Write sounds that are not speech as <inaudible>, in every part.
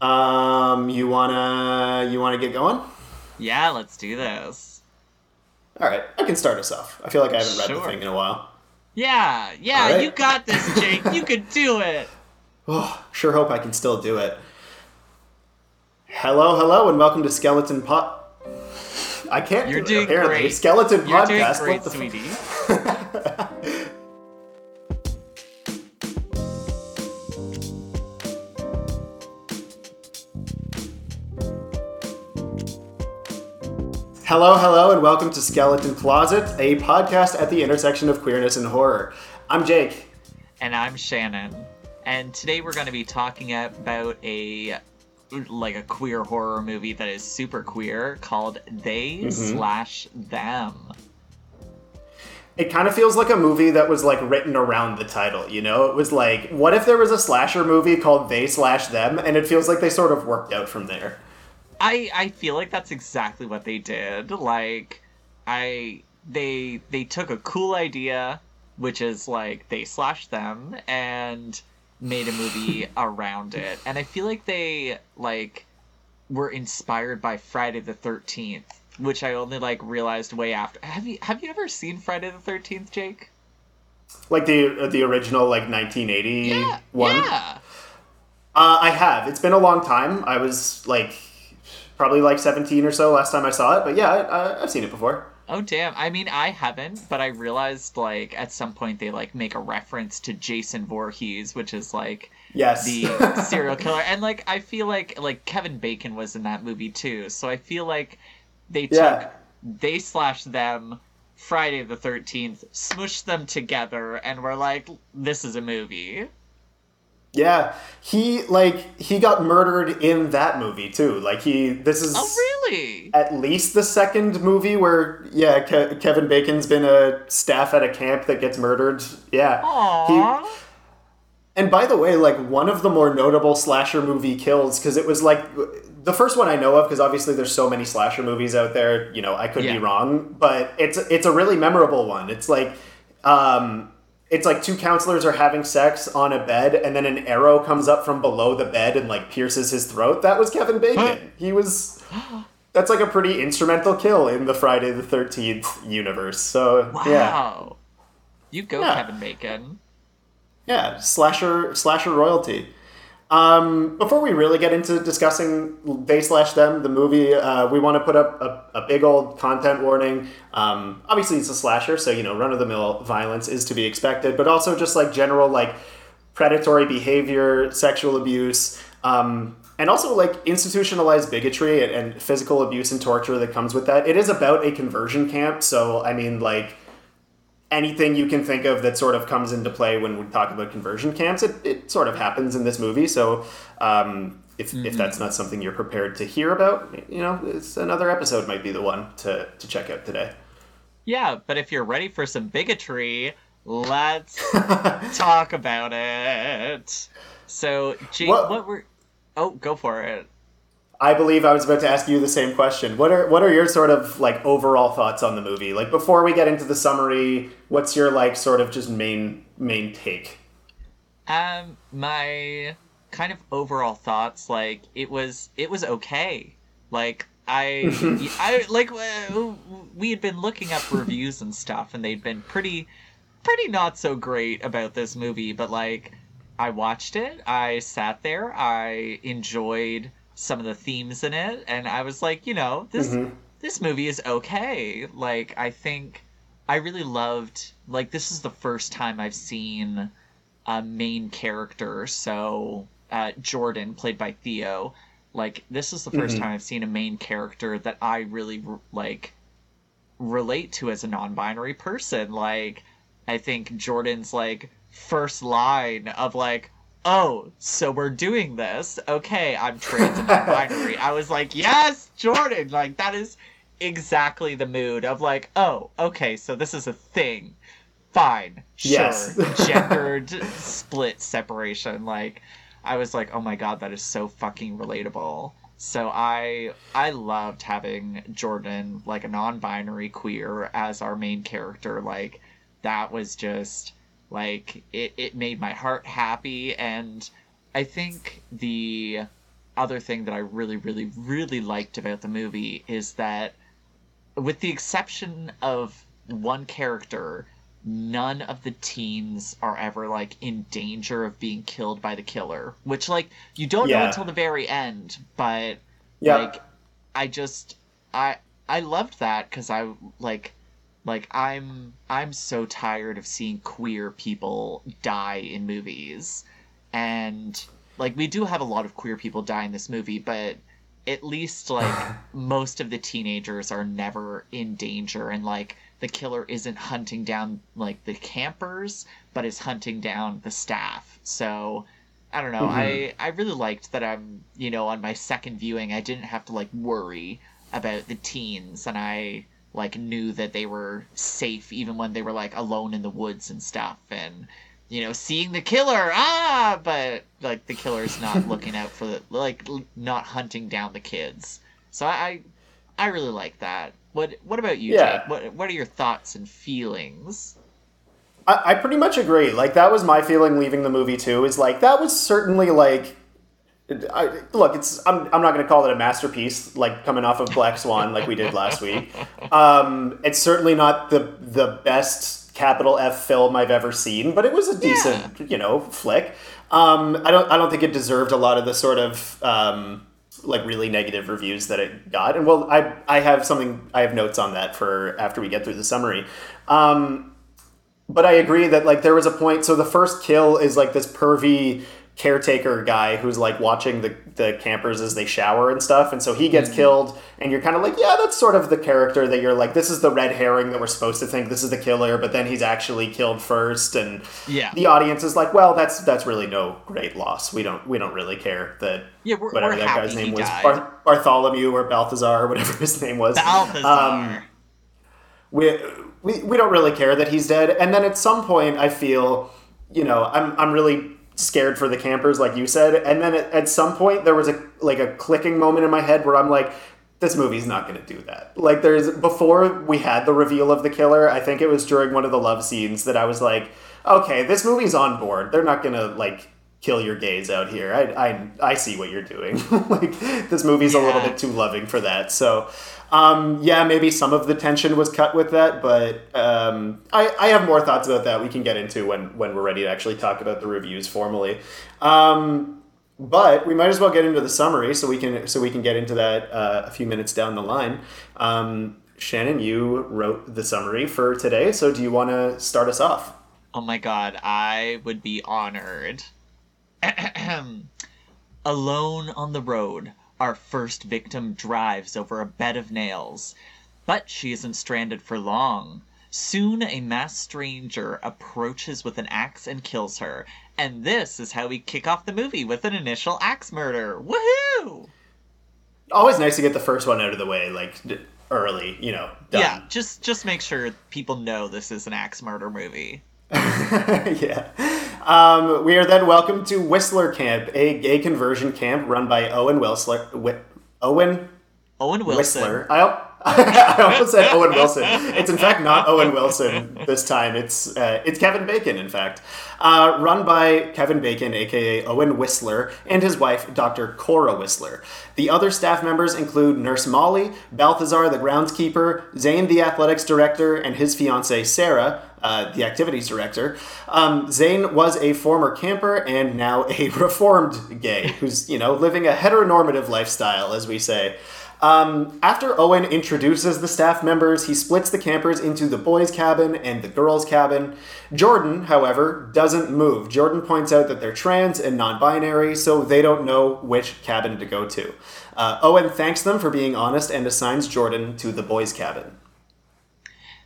Um, you wanna you wanna get going? Yeah, let's do this. All right, I can start us off. I feel like I haven't read the thing in a while. Yeah, yeah, right. you got this, Jake. you could do it. <sighs> Oh, sure hope I can still do it. Hello, hello, and welcome to Skeleton Pot. <sighs> I can't You're do doing it, apparently. great. Skeleton You're Podcast. doing great, what the sweetie. <laughs> Hello, hello, and welcome to Skeleton Closet, a podcast at the intersection of queerness and horror. I'm Jake. and I'm Shannon. And today we're going to be talking about a like a queer horror movie that is super queer called They Mm-hmm. slash Them. It kind of feels like a movie that was like written around the title, you know? It was like, what if there was a slasher movie called They Slash Them? And it feels like they sort of worked out from there. I I feel like that's exactly what they did. Like I they they took a cool idea, which is like they slashed them and made a movie <laughs> around it. And I feel like they like were inspired by Friday the 13th, which I only like realized way after. Have you have you ever seen Friday the 13th, Jake? Like the the original like 1980 Yeah. one. Yeah. Uh, I have. It's been a long time. I was like probably like 17 or so last time I saw it, but yeah, I, I, I've seen it before. Oh damn! I mean, I haven't, but I realized like at some point they like make a reference to Jason Voorhees, which is like Yes. the <laughs> serial killer, and like I feel like like Kevin Bacon was in that movie too. So I feel like they took Yeah. they slashed them Friday the Thirteenth, smushed them together, and were like, "This is a movie." Yeah. He like he got murdered in that movie too. Like he this is Oh really? at least the second movie where yeah Ke- Kevin Bacon's been a staff at a camp that gets murdered. Yeah. Aww. And by the way, like one of the more notable slasher movie kills because it was like the first one I know of because obviously there's so many slasher movies out there. You know, I could Yeah. be wrong, but it's it's a really memorable one. It's like um, it's like two counselors are having sex on a bed, and then an arrow comes up from below the bed and like pierces his throat. That was Kevin Bacon. He was. <gasps> That's like a pretty instrumental kill in the Friday the Thirteenth universe. So wow. yeah, You go, Yeah. Kevin Bacon. yeah, slasher slasher royalty. Um, before we really get into discussing they slash them the movie, uh, we want to put up a, a big old content warning. Um, obviously, it's a slasher, so you know run of the mill violence is to be expected, but also just like general like predatory behavior, sexual abuse, um, and also like institutionalized bigotry and, and physical abuse and torture that comes with that. It is about a conversion camp, so I mean like anything you can think of that sort of comes into play when we talk about conversion camps, it, it sort of happens in this movie. So um, if, if that's not something you're prepared to hear about, you know, it's another episode might be the one to, to check out today. Yeah, but if you're ready for some bigotry, let's <laughs> talk about it. So, Jake, What- what, were? Oh, go for it. I believe I was about to ask you the same question. What are what are your sort of like overall thoughts on the movie? Like before we get into the summary, what's your like sort of just main main take? Um, my kind of overall thoughts, like it was, it was okay. Like I, <laughs> I like uh, we had been looking up reviews and stuff, and they'd been pretty, pretty not so great about this movie. But like, I watched it, I sat there, I enjoyed some of the themes in it, and I was like, you know, this Mhm. this movie is okay. Like I think I really loved like this is the first time I've seen a main character, so uh, Jordan played by Theo. Like this is the 1st Mhm. time I've seen a main character that I really like relate to as a non-binary person. Like I think Jordan's like first line of like oh, so we're doing this. Okay, I'm trans <laughs> and non-binary. I was like, yes, Jordan. Like that is exactly the mood of like, oh, okay, so this is a thing. Fine, sure. Yes. Gendered split separation. Like, I was like, oh my god, that is so fucking relatable. So I I loved having Jordan like a non-binary queer as our main character. Like that was just like it, it made my heart happy and I think the other thing that I really, really, really liked about the movie is that, with the exception of one character, none of the teens are ever like in danger of being killed by the killer. Which like you don't Yeah. know until the very end, but Yeah. like I just I I loved that because I like like I'm I'm so tired of seeing queer people die in movies, and like we do have a lot of queer people die in this movie, but at least like <laughs> most of the teenagers are never in danger. And like the killer isn't hunting down like the campers but is hunting down the staff. So i don't know. Mm-hmm. I i really liked that i'm you know on my second viewing i didn't have to like worry about the teens. And i like knew that they were safe even when they were like alone in the woods and stuff and you know seeing the killer ah but like the killer's not <laughs> looking out for the like not hunting down the kids so i i, I really like that what what about you Yeah. Jake? what what are your thoughts and feelings I, I pretty much agree. Like that was my feeling leaving the movie too. Is like that was certainly like. I, look, it's I'm, I'm not going to call it a masterpiece like coming off of Black Swan like we did last week. Um, it's certainly not the the best capital F film I've ever seen, but it was a decent you know flick. Um, I don't I don't think it deserved a lot of the sort of um, like really negative reviews that it got. And well, I I have something I have notes on that for after we get through the summary. Um, but I agree that like there was a point. So the first kill is like this pervy caretaker guy who's like watching the, the campers as they shower and stuff, and so he gets killed, and you're kind of like, yeah, that's sort of the character that you're like, this is the red herring that we're supposed to think this is the killer, but then he's actually killed first, and Yeah. the audience is like, well, that's that's really no great loss. We don't we don't really care that Yeah, we're- whatever we're that guy's name was. Bar- Bartholomew or Balthazar <laughs> or whatever his name was. balthazar Um, we, we we don't really care that he's dead. And then at some point, I feel, you know, I'm I'm really scared for the campers, like you said. And then at, at some point, there was a like a clicking moment in my head where I'm like. This movie's not going to do that. Like, there's before we had the reveal of the killer. I think it was during one of the love scenes that I was like, "Okay, this movie's on board. They're not going to like kill your gays out here. I I, I see what you're doing. <laughs> like, this movie's a little bit too loving for that." So, um, yeah, maybe some of the tension was cut with that, but um, I, I have more thoughts about that we can get into when, when we're ready to actually talk about the reviews formally. Um, but we might as well get into the summary so we can so we can get into that uh, a few minutes down the line. Um, Shannon, you wrote the summary for today, so do you want to start us off? Oh my god, I would be honored. <clears throat> Alone on the road, our first victim drives over a bed of nails. But she isn't stranded for long. Soon a masked stranger approaches with an axe and kills her. And this is how we kick off the movie with an initial axe murder. Woohoo! Always nice to get the first one out of the way, like d- early, you know. Done. Yeah, just just make sure people know this is an axe murder movie. <laughs> yeah. Um, we are then welcomed to Whistler Camp, a gay conversion camp run by Owen Whistler. Whi- Owen Owen Wilson. Whistler. I, <laughs> I almost said Owen Wilson. It's in fact not Owen Wilson this time. It's uh, it's Kevin Bacon, in fact. Uh, run by Kevin Bacon, aka Owen Whistler, and his wife, Dr. Cora Whistler. The other staff members include Nurse Molly, Balthazar, the groundskeeper, Zane, the athletics director, and his fiancee, Sarah, uh, the activities director. Um, Zane was a former camper and now a <laughs> reformed gay who's, you know, living a heteronormative lifestyle, as we say. Um, after Owen introduces the staff members, he splits the campers into the boys' cabin and the girls' cabin. Jordan, however, doesn't move. Jordan points out that they're trans and non binary, so they don't know which cabin to go to. Uh, Owen thanks them for being honest and assigns Jordan to the boys' cabin.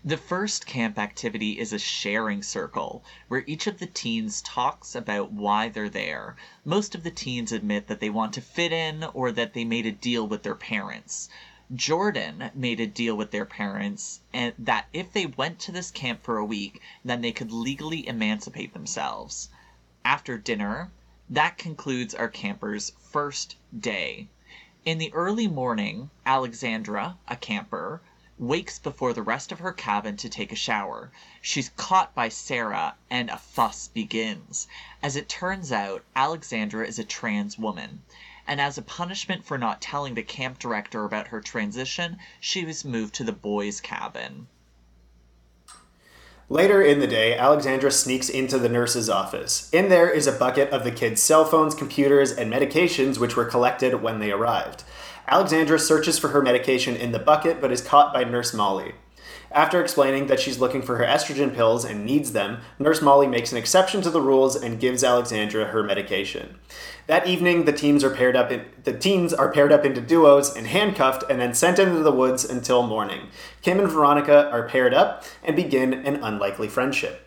The first camp activity is a sharing circle, where each of the teens talks about why they're there. Most of the teens admit that they want to fit in or that they made a deal with their parents. Jordan made a deal with their parents and that if they went to this camp for a week, then they could legally emancipate themselves. After dinner, that concludes our camper's first day. In the early morning, Alexandra, a camper, wakes before the rest of her cabin to take a shower. She's caught by Sarah, and a fuss begins. As it turns out, Alexandra is a trans woman. and as a punishment for not telling the camp director about her transition, she was moved to the boys' cabin. Later in the day, Alexandra sneaks into the nurse's office. In there is a bucket of the kids' cell phones, computers, and medications which were collected when they arrived. Alexandra searches for her medication in the bucket but is caught by Nurse Molly. After explaining that she's looking for her estrogen pills and needs them, Nurse Molly makes an exception to the rules and gives Alexandra her medication. That evening, the teams are paired up. In, the teams are paired up into duos and handcuffed, and then sent into the woods until morning. Kim and Veronica are paired up and begin an unlikely friendship.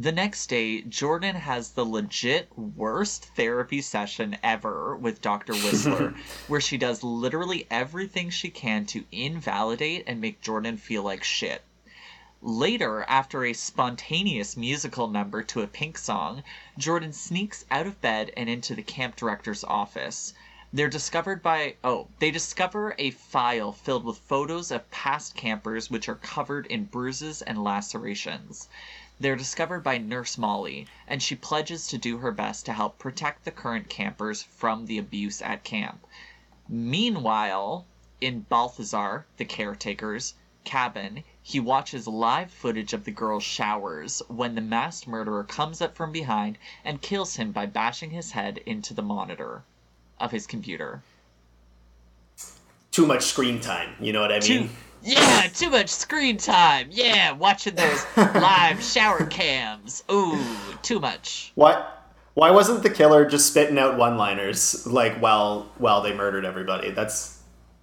The next day, Jordan has the legit worst therapy session ever with Dr. Whistler, <laughs> where she does literally everything she can to invalidate and make Jordan feel like shit. Later, after a spontaneous musical number to a Pink song, Jordan sneaks out of bed and into the camp director's office. They're discovered by oh, they discover a file filled with photos of past campers which are covered in bruises and lacerations. They're discovered by Nurse Molly, and she pledges to do her best to help protect the current campers from the abuse at camp. Meanwhile, in Balthazar, the caretaker's cabin, he watches live footage of the girl's showers when the masked murderer comes up from behind and kills him by bashing his head into the monitor of his computer. Too much screen time, you know what I mean? Too, yeah, too much screen time. Yeah, watching those <laughs> live shower cams. Ooh, too much. What? Why wasn't the killer just spitting out one-liners like while while they murdered everybody? That's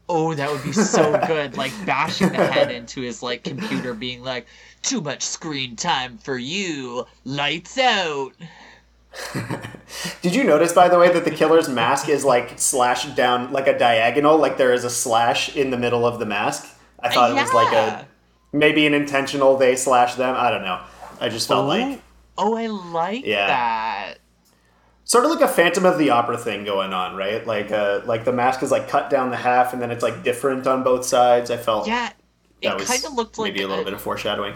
Oh, that would be so <laughs> good. Like bashing the head into his like computer, being like, "Too much screen time for you. Lights out." <laughs> Did you notice, by the way, that the killer's mask is like slashed down like a diagonal, like there is a slash in the middle of the mask? I thought yeah. it was like a maybe an intentional they slash them. I don't know. I just felt oh, like oh, I like yeah. that sort of like a Phantom of the Opera thing going on, right? Like uh, like the mask is like cut down the half, and then it's like different on both sides. I felt yeah, it kind of looked like maybe a little a, bit of foreshadowing.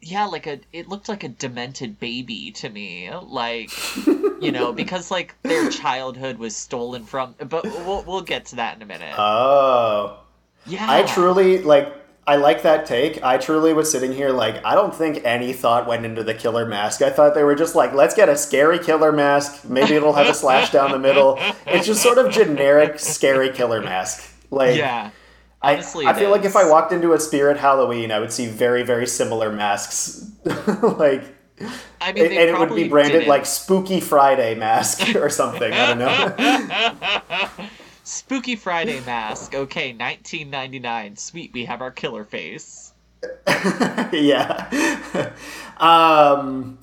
Yeah, like a it looked like a demented baby to me, like <laughs> you know, because like their childhood was stolen from. But we'll we'll get to that in a minute. Oh, yeah. I truly like I like that take. I truly was sitting here like I don't think any thought went into the killer mask. I thought they were just like, let's get a scary killer mask. Maybe it'll have a slash down the middle. It's just sort of generic scary killer mask. Like yeah. Honestly, I, I feel is. like if I walked into a Spirit Halloween, I would see very very similar masks. <laughs> like I mean, and it would be branded didn't. like Spooky Friday mask <laughs> or something. I don't know. <laughs> Spooky Friday mask. Okay, 1999. Sweet, we have our killer face. <laughs> yeah. um,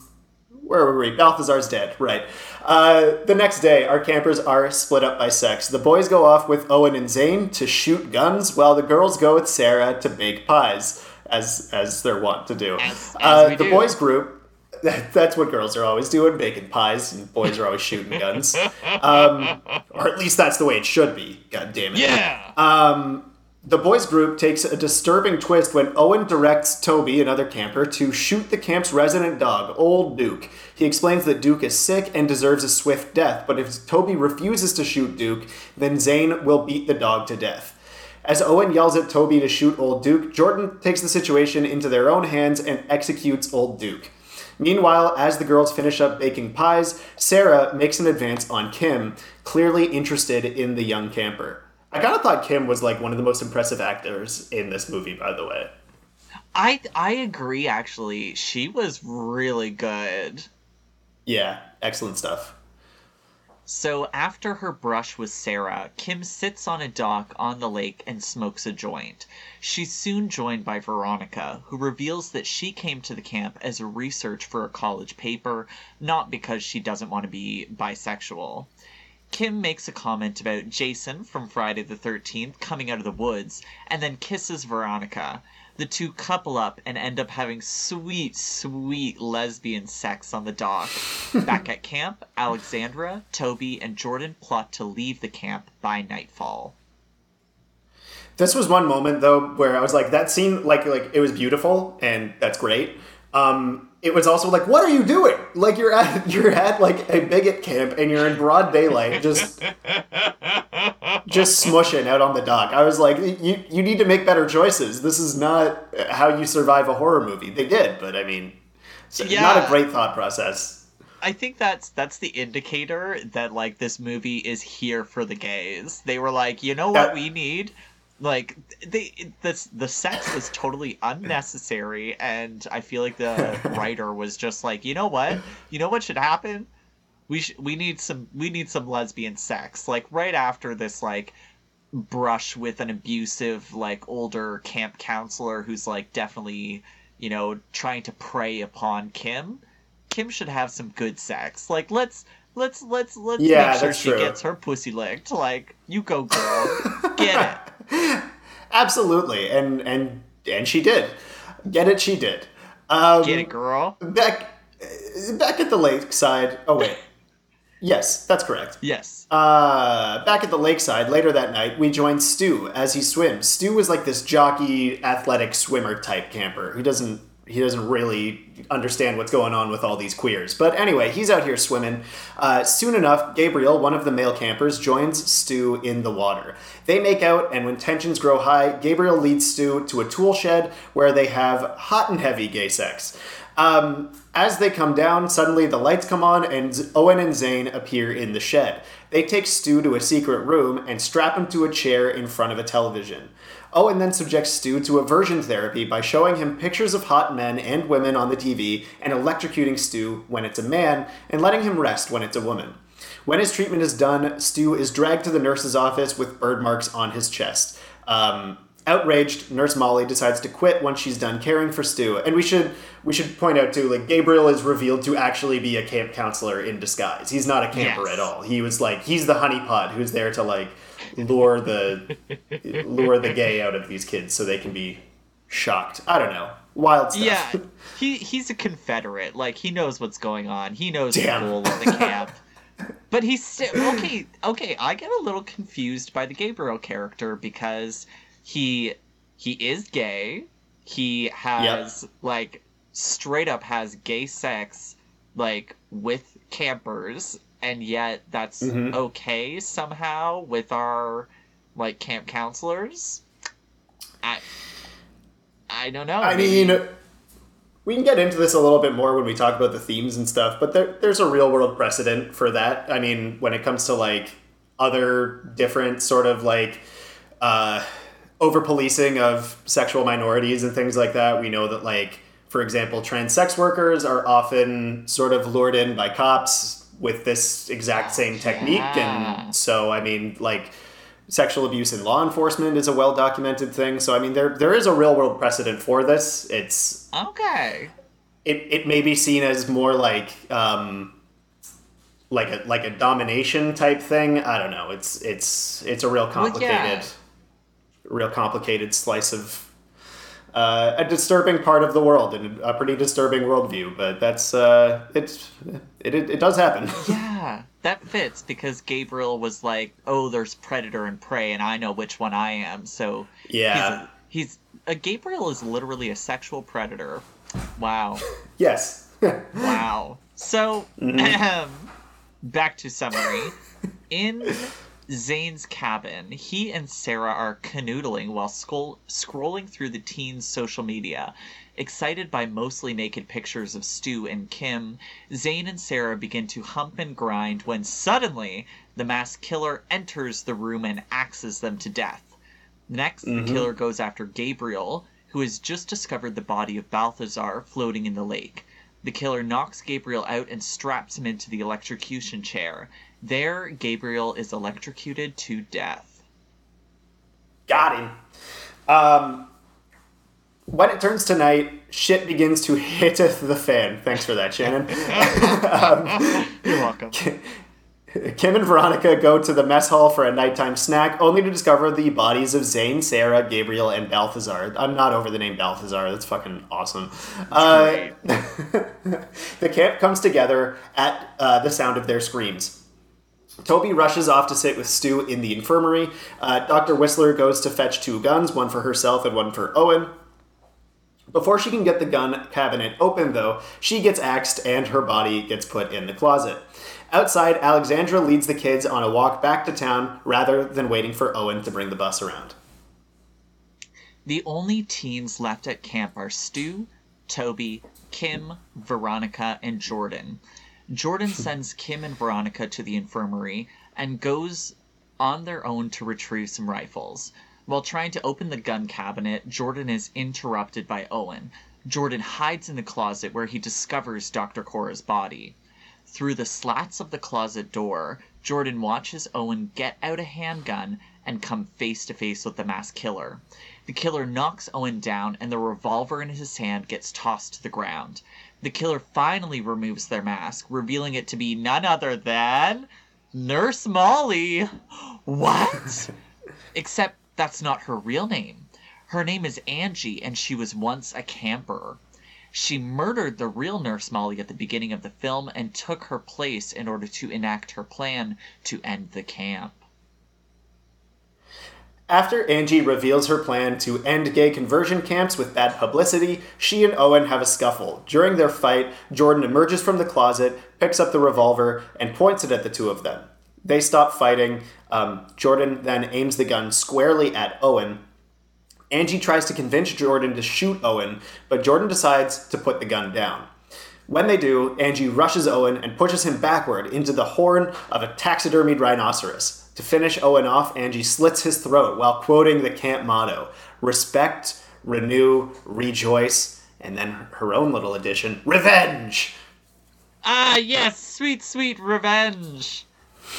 where were we? Balthazar's dead. Right. Uh, the next day, our campers are split up by sex. The boys go off with Owen and Zane to shoot guns, while the girls go with Sarah to bake pies, as as they're wont to do. As, as uh, the do. boys group that, <laughs> that's what girls are always doing baking pies and boys are always shooting guns. Um, or at least that's the way it should be god damn it. Yeah. Um, the boys group takes a disturbing twist when owen directs toby another camper to shoot the camp's resident dog old duke. He explains that duke is sick and deserves a swift death but if toby refuses to shoot duke then zane will beat the dog to death. As Owen yells at Toby to shoot Old Duke, Jordan takes the situation into their own hands and executes Old Duke. Meanwhile, as the girls finish up baking pies, Sarah makes an advance on Kim, clearly interested in the young camper. I kind of thought Kim was like one of the most impressive actors in this movie, by the way. I I agree. Actually, she was really good. Yeah, excellent stuff. So after her brush with Sarah, Kim sits on a dock on the lake and smokes a joint. She's soon joined by Veronica, who reveals that she came to the camp as a research for a college paper, not because she doesn't want to be bisexual. Kim makes a comment about Jason from Friday the 13th coming out of the woods and then kisses Veronica the two couple up and end up having sweet, sweet lesbian sex on the dock. <laughs> Back at camp, Alexandra, Toby, and Jordan plot to leave the camp by nightfall. This was one moment though where I was like, that scene, like, like it was beautiful and that's great. Um, it was also like, what are you doing? Like you're at <laughs> you're at like a bigot camp and you're in broad daylight, just just smushing out on the dock. I was like, you you need to make better choices. This is not how you survive a horror movie. They did, but I mean, yeah. not a great thought process. I think that's that's the indicator that like this movie is here for the gays. They were like, you know what we need? Like they this the sex was totally unnecessary and i feel like the <laughs> writer was just like you know what? You know what should happen? We sh- we need some we need some lesbian sex. Like right after this like brush with an abusive like older camp counselor who's like definitely you know trying to prey upon kim kim should have some good sex. Like let's let's let's let's yeah, make sure she true. gets her pussy licked. Like you go girl. Get it <laughs> <laughs> Absolutely, and and and she did. Get it? She did. Um, Get it, girl. Back back at the lakeside. Oh wait. <laughs> Yes, that's correct. Yes. Uh, back at the lakeside later that night, we join Stu as he swims. Stu was like this jockey, athletic swimmer type camper who doesn't he doesn't really understand what's going on with all these queers. But anyway, he's out here swimming. Uh, soon enough, Gabriel, one of the male campers, joins Stu in the water. They make out, and when tensions grow high, Gabriel leads Stu to a tool shed where they have hot and heavy gay sex. Um, as they come down, suddenly the lights come on, and Owen and Zane appear in the shed. They take Stu to a secret room and strap him to a chair in front of a television. Owen then subjects Stu to aversion therapy by showing him pictures of hot men and women on the TV and electrocuting Stu when it's a man and letting him rest when it's a woman. When his treatment is done, Stu is dragged to the nurse's office with bird marks on his chest. Um, outraged, Nurse Molly decides to quit once she's done caring for Stu. And we should we should point out too, like Gabriel is revealed to actually be a camp counselor in disguise. He's not a camper yes. at all. He was like he's the honeypot who's there to like <laughs> lure the lure the gay out of these kids so they can be shocked. I don't know. Wild stuff. Yeah, <laughs> he he's a Confederate. Like he knows what's going on. He knows Damn. the rule of the <laughs> camp. but he's still okay. Okay, I get a little confused by the Gabriel character because he he is gay. He has yep. like straight up has gay sex like with campers and yet that's mm-hmm. okay somehow with our like camp counselors. I I don't know. I maybe. mean, we can get into this a little bit more when we talk about the themes and stuff, but there, there's a real world precedent for that. I mean, when it comes to like other different sort of like uh, over policing of sexual minorities and things like that, we know that like for example, trans sex workers are often sort of lured in by cops with this exact same technique. Yeah. And so, I mean, like, sexual abuse in law enforcement is a well documented thing. So, I mean, there there is a real world precedent for this. It's okay. It, it may be seen as more like um, like a like a domination type thing. I don't know. It's it's it's a real complicated, well, yeah. real complicated slice of uh, a disturbing part of the world and a pretty disturbing worldview. But that's uh, it's it, it, it does happen. <laughs> yeah, that fits because Gabriel was like, "Oh, there's predator and prey, and I know which one I am." So yeah, he's, he's a Gabriel is literally a sexual predator. Wow. <laughs> yes. <laughs> wow. So, mm-hmm. <clears throat> back to summary. In Zane's cabin, he and Sarah are canoodling while scroll- scrolling through the teens' social media. Excited by mostly naked pictures of Stu and Kim, Zane and Sarah begin to hump and grind when suddenly the masked killer enters the room and axes them to death. Next, mm-hmm. the killer goes after Gabriel, who has just discovered the body of Balthazar floating in the lake. The killer knocks Gabriel out and straps him into the electrocution chair. There, Gabriel is electrocuted to death. Got him. Um, when it turns to night, shit begins to <laughs> hit the fan. Thanks for that, Shannon. <laughs> um, You're welcome. <laughs> <laughs> Kim and Veronica go to the mess hall for a nighttime snack, only to discover the bodies of Zane, Sarah, Gabriel, and Balthazar. I'm not over the name Balthazar. That's fucking awesome. Uh, <laughs> the camp comes together at uh, the sound of their screams. Toby rushes off to sit with Stu in the infirmary. Uh, Dr. Whistler goes to fetch two guns, one for herself and one for Owen. Before she can get the gun cabinet open, though, she gets axed and her body gets put in the closet. Outside, Alexandra leads the kids on a walk back to town rather than waiting for Owen to bring the bus around. The only teens left at camp are Stu, Toby, Kim, Veronica, and Jordan. Jordan <laughs> sends Kim and Veronica to the infirmary and goes on their own to retrieve some rifles. While trying to open the gun cabinet, Jordan is interrupted by Owen. Jordan hides in the closet where he discovers Dr. Cora's body. Through the slats of the closet door, Jordan watches Owen get out a handgun and come face to face with the masked killer. The killer knocks Owen down, and the revolver in his hand gets tossed to the ground. The killer finally removes their mask, revealing it to be none other than Nurse Molly. <gasps> What? Except that's not her real name. Her name is Angie, and she was once a camper. She murdered the real Nurse Molly at the beginning of the film and took her place in order to enact her plan to end the camp. After Angie reveals her plan to end gay conversion camps with bad publicity, she and Owen have a scuffle. During their fight, Jordan emerges from the closet, picks up the revolver, and points it at the two of them. They stop fighting. Um, Jordan then aims the gun squarely at Owen. Angie tries to convince Jordan to shoot Owen, but Jordan decides to put the gun down. When they do, Angie rushes Owen and pushes him backward into the horn of a taxidermied rhinoceros. To finish Owen off, Angie slits his throat while quoting the camp motto respect, renew, rejoice, and then her own little addition revenge! Ah, yes, sweet, sweet revenge!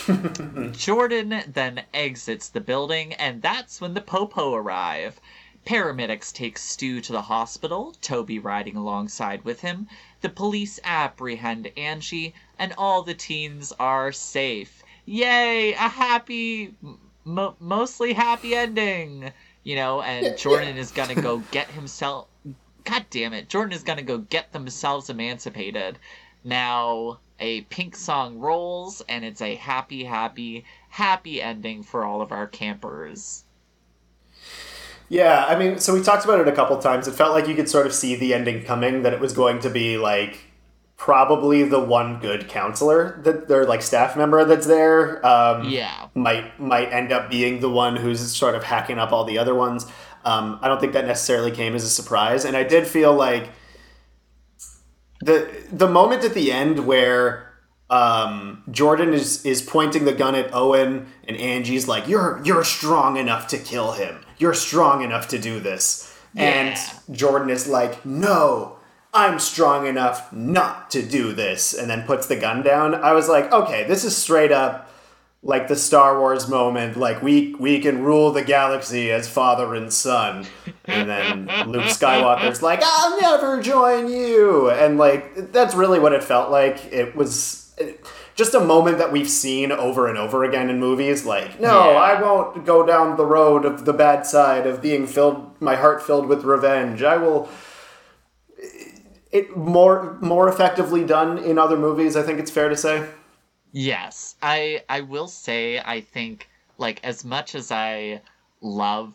<laughs> Jordan then exits the building, and that's when the Popo arrive. Paramedics take Stu to the hospital, Toby riding alongside with him. The police apprehend Angie, and all the teens are safe yay, a happy, mo- mostly happy ending, you know, and Jordan is gonna go get himself. God damn it, Jordan is gonna go get themselves emancipated. Now, a pink song rolls, and it's a happy, happy, happy ending for all of our campers. Yeah, I mean, so we talked about it a couple times. It felt like you could sort of see the ending coming, that it was going to be like probably the one good counselor that their like staff member that's there um, yeah might might end up being the one who's sort of hacking up all the other ones um, i don't think that necessarily came as a surprise and i did feel like the the moment at the end where um, Jordan is is pointing the gun at Owen and Angie's like you're you're strong enough to kill him. You're strong enough to do this. Yeah. And Jordan is like no. I'm strong enough not to do this, and then puts the gun down. I was like, okay, this is straight up like the Star Wars moment, like we we can rule the galaxy as father and son. And then Luke Skywalker's like, I'll never join you. And like that's really what it felt like. It was just a moment that we've seen over and over again in movies. Like, no, yeah. I won't go down the road of the bad side of being filled my heart filled with revenge. I will it more more effectively done in other movies. I think it's fair to say. Yes, I I will say I think like as much as I love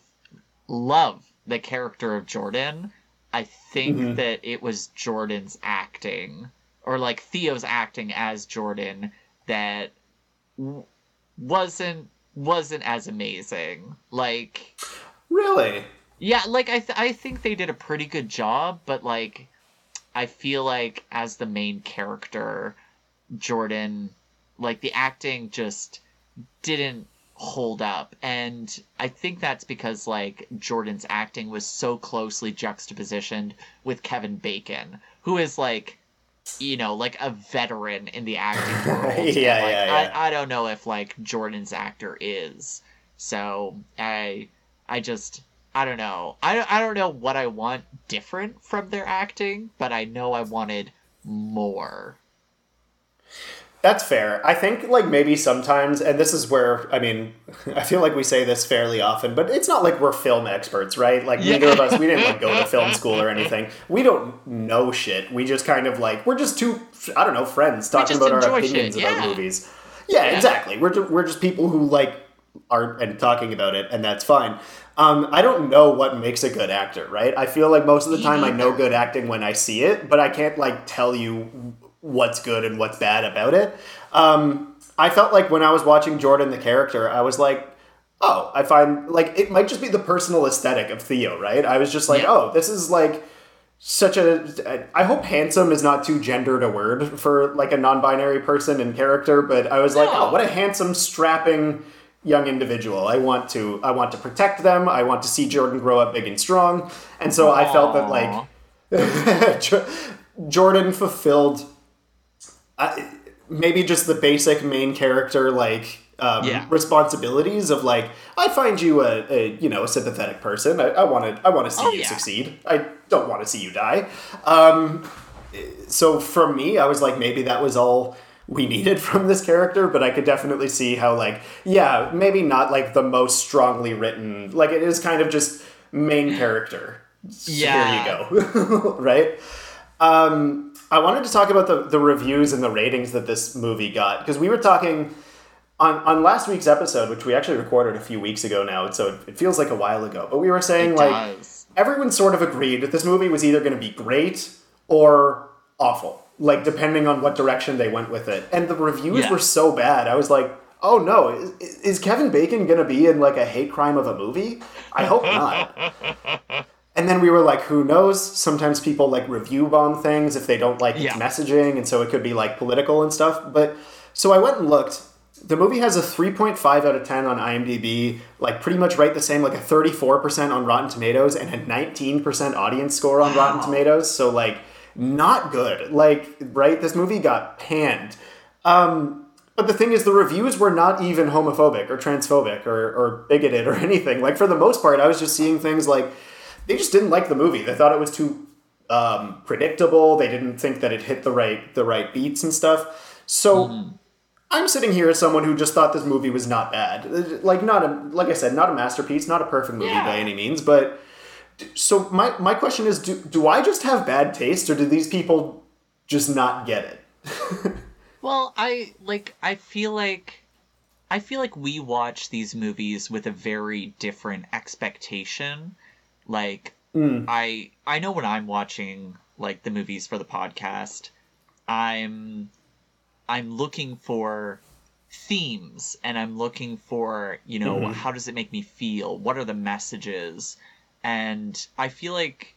love the character of Jordan, I think mm-hmm. that it was Jordan's acting or like Theo's acting as Jordan that w- wasn't wasn't as amazing. Like really? Yeah, like I th- I think they did a pretty good job, but like I feel like as the main character, Jordan, like the acting just didn't hold up. And I think that's because like Jordan's acting was so closely juxtapositioned with Kevin Bacon, who is like you know, like a veteran in the acting <laughs> world. yeah, like, yeah, yeah. I, I don't know if like Jordan's actor is. So I I just I don't know. I, I don't know what I want different from their acting, but I know I wanted more. That's fair. I think like maybe sometimes, and this is where I mean, <laughs> I feel like we say this fairly often, but it's not like we're film experts, right? Like yeah. neither of us, we didn't like go to film school or anything. We don't know shit. We just kind of like we're just two, I don't know, friends talking about our opinions about movies. Yeah, yeah, exactly. We're we're just people who like art and talking about it, and that's fine. Um, I don't know what makes a good actor, right? I feel like most of the time I know good acting when I see it, but I can't like tell you what's good and what's bad about it. Um, I felt like when I was watching Jordan the character, I was like, oh, I find like it might just be the personal aesthetic of Theo, right? I was just like, Yeah. oh, this is like such a I hope handsome is not too gendered a word for like a non-binary person and character, but I was like, oh, what a handsome, strapping young individual. I want to I want to protect them. I want to see Jordan grow up big and strong. And so I felt that like <laughs> Jordan fulfilled uh, maybe just the basic main character like um, Yeah. responsibilities of like I find you a, a you know a sympathetic person. I, I want to I want to see Oh, you yeah. succeed. I don't want to see you die. Um, so for me, I was like maybe that was all we needed <laughs> from this character, but I could definitely see how like yeah maybe not like the most strongly written. Like it is kind of just main character. Yeah. Here you go. <laughs> right? Um, I wanted to talk about the, the reviews and the ratings that this movie got because we were talking on, on last week's episode, which we actually recorded a few weeks ago now, so it, it feels like a while ago. But we were saying It like does. everyone sort of agreed that this movie was either going to be great or awful, like depending on what direction they went with it. And the reviews Yeah. were so bad, I was like, oh no, is, is Kevin Bacon going to be in like a hate crime of a movie? I hope not. <laughs> And then we were like, who knows? Sometimes people like review bomb things if they don't like Yeah. messaging, and so it could be like political and stuff. But so I went and looked. The movie has a 3.5 out of 10 on IMDb, like pretty much right the same, like a 34% on Rotten Tomatoes and a 19% audience score on Rotten Tomatoes. So, like, not good. Like, right? This movie got panned. Um, but the thing is, the reviews were not even homophobic or transphobic or, or bigoted or <laughs> anything. Like, for the most part, I was just seeing things like they just didn't like the movie. They thought it was too um, predictable. They didn't think that it hit the right the right beats and stuff. So I'm sitting here as someone who just thought this movie was not bad. Like not a like I said, not a masterpiece, not a perfect movie Yeah. by any means, but so my my question is do do I just have bad taste or do these people just not get it? <laughs> Well, I like I feel like I feel like we watch these movies with a very different expectation. Like mm. I I know when I'm watching like the movies for the podcast, I'm I'm looking for themes and I'm looking for, you know, mm-hmm. how does it make me feel? What are the messages? And I feel like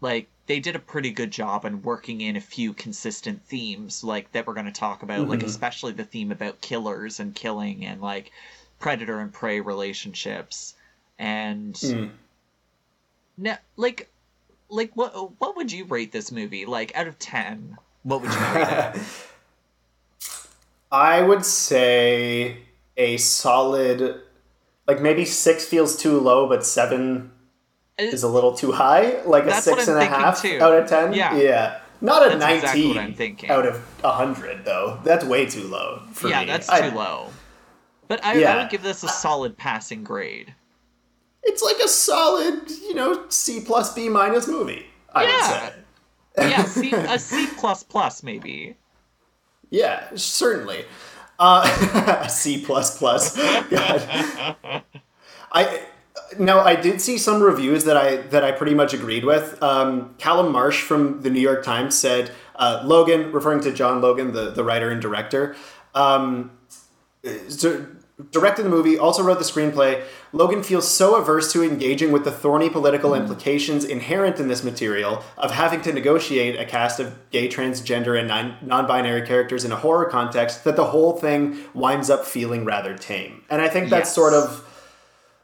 like they did a pretty good job in working in a few consistent themes like that we're going to talk about like mm-hmm. especially the theme about killers and killing and like predator and prey relationships. And mm. Now like like what what would you rate this movie like out of 10 what would you rate it <laughs> I would say a solid like maybe six feels too low, but seven uh, is a little too high. Like a six and a half too. out of ten. Yeah. Yeah. Not a That's exactly nineteen what I'm thinking. out of hundred though. That's way too low for yeah me. that's I- too low but I, I would give this a solid passing grade It's like a solid, you know, C plus B minus movie. I Yeah. would say. yeah C, <laughs> a c plus plus maybe Yeah, certainly. Uh, <laughs> C plus plus. <laughs> God. I now I did see some reviews that I that I pretty much agreed with. Um, Calum Marsh from the New York Times said uh, Logan, referring to John Logan, the the writer and director. Um, so- directed the movie, also wrote the screenplay. Logan feels so averse to engaging with the thorny political hmm. implications inherent in this material of having to negotiate a cast of gay, transgender, and non- non-binary characters in a horror context that the whole thing winds up feeling rather tame. And I think that's Yes. sort of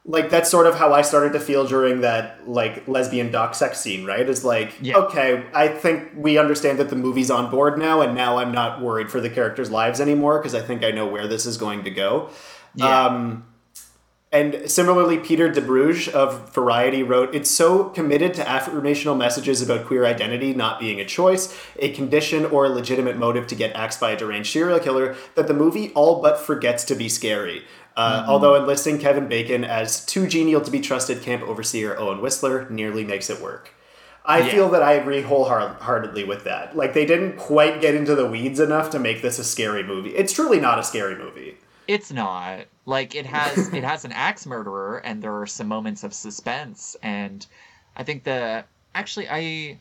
like that's sort of how I started to feel during that like lesbian dock sex scene, right? Is like, Yeah. okay, I think we understand that the movie's on board now, and now I'm not worried for the characters' lives anymore because I think I know where this is going to go. Yeah. Um, and similarly, Peter DeBruge of Variety wrote, It's so committed to affirmational messages about queer identity not being a choice, a condition, or a legitimate motive to get axed by a deranged serial killer that the movie all but forgets to be scary. Uh, Although enlisting Kevin Bacon as too genial to be trusted camp overseer Owen Whistler nearly makes it work. I Yeah. feel that I agree wholeheartedly with that. Like, they didn't quite get into the weeds enough to make this a scary movie. It's truly not a scary movie. It's not. Like it has <laughs> it has an axe murderer and there are some moments of suspense and I think the actually I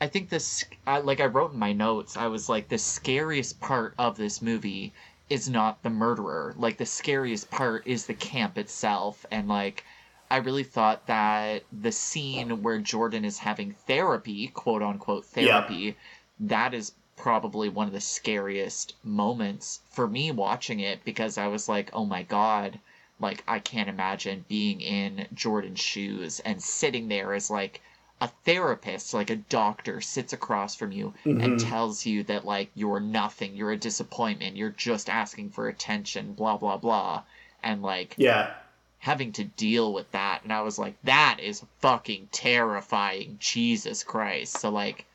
I think this I, like I wrote in my notes I was like the scariest part of this movie is not the murderer. Like the scariest part is the camp itself and like I really thought that the scene where Jordan is having therapy, quote unquote therapy, yeah. that is probably one of the scariest moments for me watching it because I was like, oh my god, like I can't imagine being in Jordan's shoes and sitting there as like a therapist, like a doctor, sits across from you mm-hmm. and tells you that like you're nothing, you're a disappointment, you're just asking for attention, blah blah blah. And like Yeah. Having to deal with that, and I was like, that is fucking terrifying, Jesus Christ. So like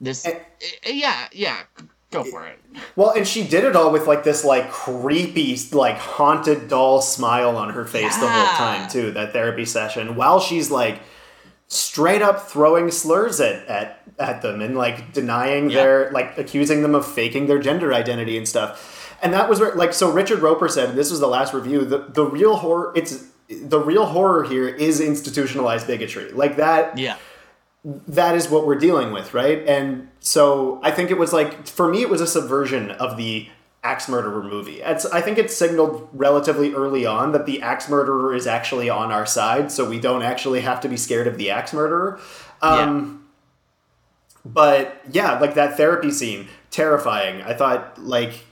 this, and, eh, yeah, yeah, go for it. Well, and she did it all with like this like creepy, like haunted doll smile on her face yeah. the whole time too. That therapy session, while she's like straight up throwing slurs at at, at them and like denying their like accusing them of faking their gender identity and stuff. And that was where like so Richard Roeper said, this was the last review, the the real horror it's the real horror here is institutionalized bigotry. Like that Yeah that is what we're dealing with, right? And so I think it was like for me, it was a subversion of the axe murderer movie. It's, I think it signaled relatively early on that the axe murderer is actually on our side, so we don't actually have to be scared of the axe murderer. Um, yeah. But yeah, like that therapy scene, terrifying. I thought like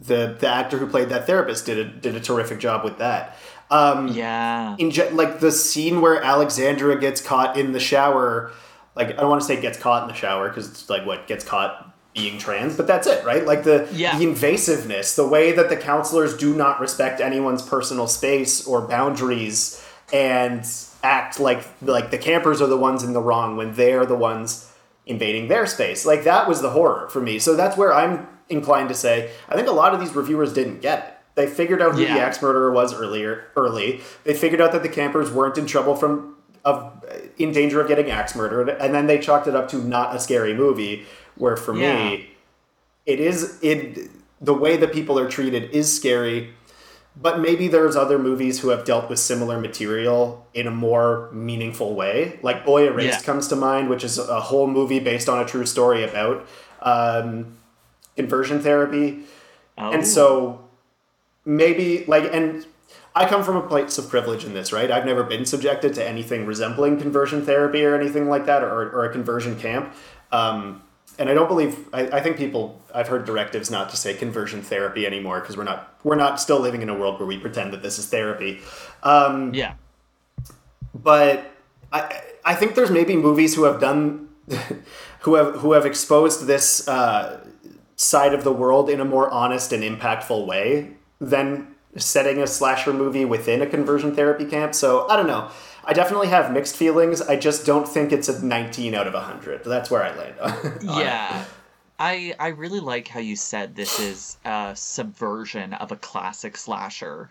the the actor who played that therapist did a did a terrific job with that. Um, yeah. In like the scene where Alexandra gets caught in the shower like I don't want to say gets caught in the shower because it's like what gets caught being trans, but that's it, right? Like the yeah. the invasiveness, the way that the counselors do not respect anyone's personal space or boundaries and act like like the campers are the ones in the wrong when they're the ones invading their space. Like that was the horror for me. So that's where I'm inclined to say I think a lot of these reviewers didn't get it. They figured out who yeah. the axe murderer was earlier early. They figured out that the campers weren't in trouble from of in danger of getting axe murdered, and then they chalked it up to not a scary movie. Where for yeah. me, it is it the way that people are treated is scary, but maybe there's other movies who have dealt with similar material in a more meaningful way. Like Boy Erased yeah. comes to mind, which is a whole movie based on a true story about um, conversion therapy, oh. and so maybe like and I come from a place of privilege in this, right? I've never been subjected to anything resembling conversion therapy or anything like that, or, or a conversion camp. Um, and I don't believe I, I, think people I've heard directives not to say conversion therapy anymore because we're not we're not still living in a world where we pretend that this is therapy. Um, yeah, but I I think there's maybe movies who have done <laughs> who have who have exposed this uh, side of the world in a more honest and impactful way than setting a slasher movie within a conversion therapy camp. So I don't know. I definitely have mixed feelings. I just don't think it's a 19 out of 100. That's where I land on. <laughs> yeah. I I really like how you said this is a subversion of a classic slasher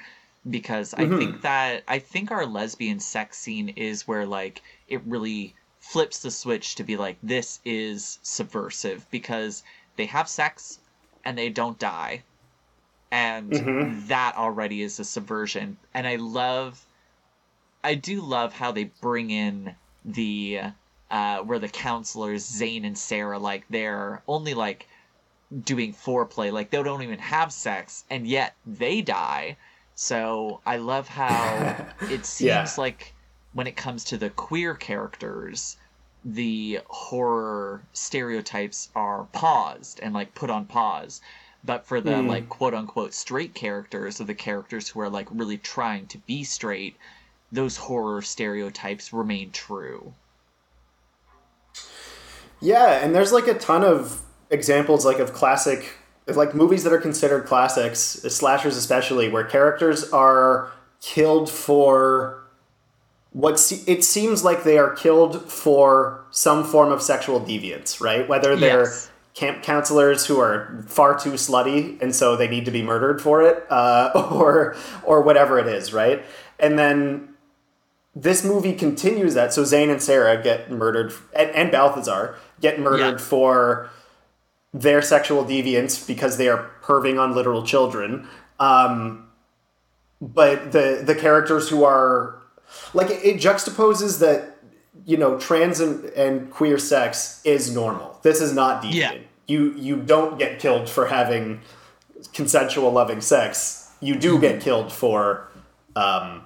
because I mm-hmm. think that I think our lesbian sex scene is where like it really flips the switch to be like this is subversive because they have sex and they don't die and mm-hmm. that already is a subversion and i love i do love how they bring in the uh where the counselors zane and sarah like they're only like doing foreplay like they don't even have sex and yet they die so i love how <laughs> it seems yeah. like when it comes to the queer characters the horror stereotypes are paused and like put on pause but for the mm. like quote unquote straight characters or the characters who are like really trying to be straight, those horror stereotypes remain true. Yeah, and there's like a ton of examples like of classic like movies that are considered classics, slashers especially, where characters are killed for what se- it seems like they are killed for some form of sexual deviance, right? Whether they're yes camp counselors who are far too slutty and so they need to be murdered for it uh, <laughs> or or whatever it is right? And then this movie continues that. So zane and sarah get murdered and, and balthazar get murdered yeah. for their sexual deviance because they are perving on literal children. Um, but the the characters who are like it, it juxtaposes that you know trans and, and queer sex is normal. This is not deviant. Yeah. You you don't get killed for having consensual loving sex. You do get killed for um,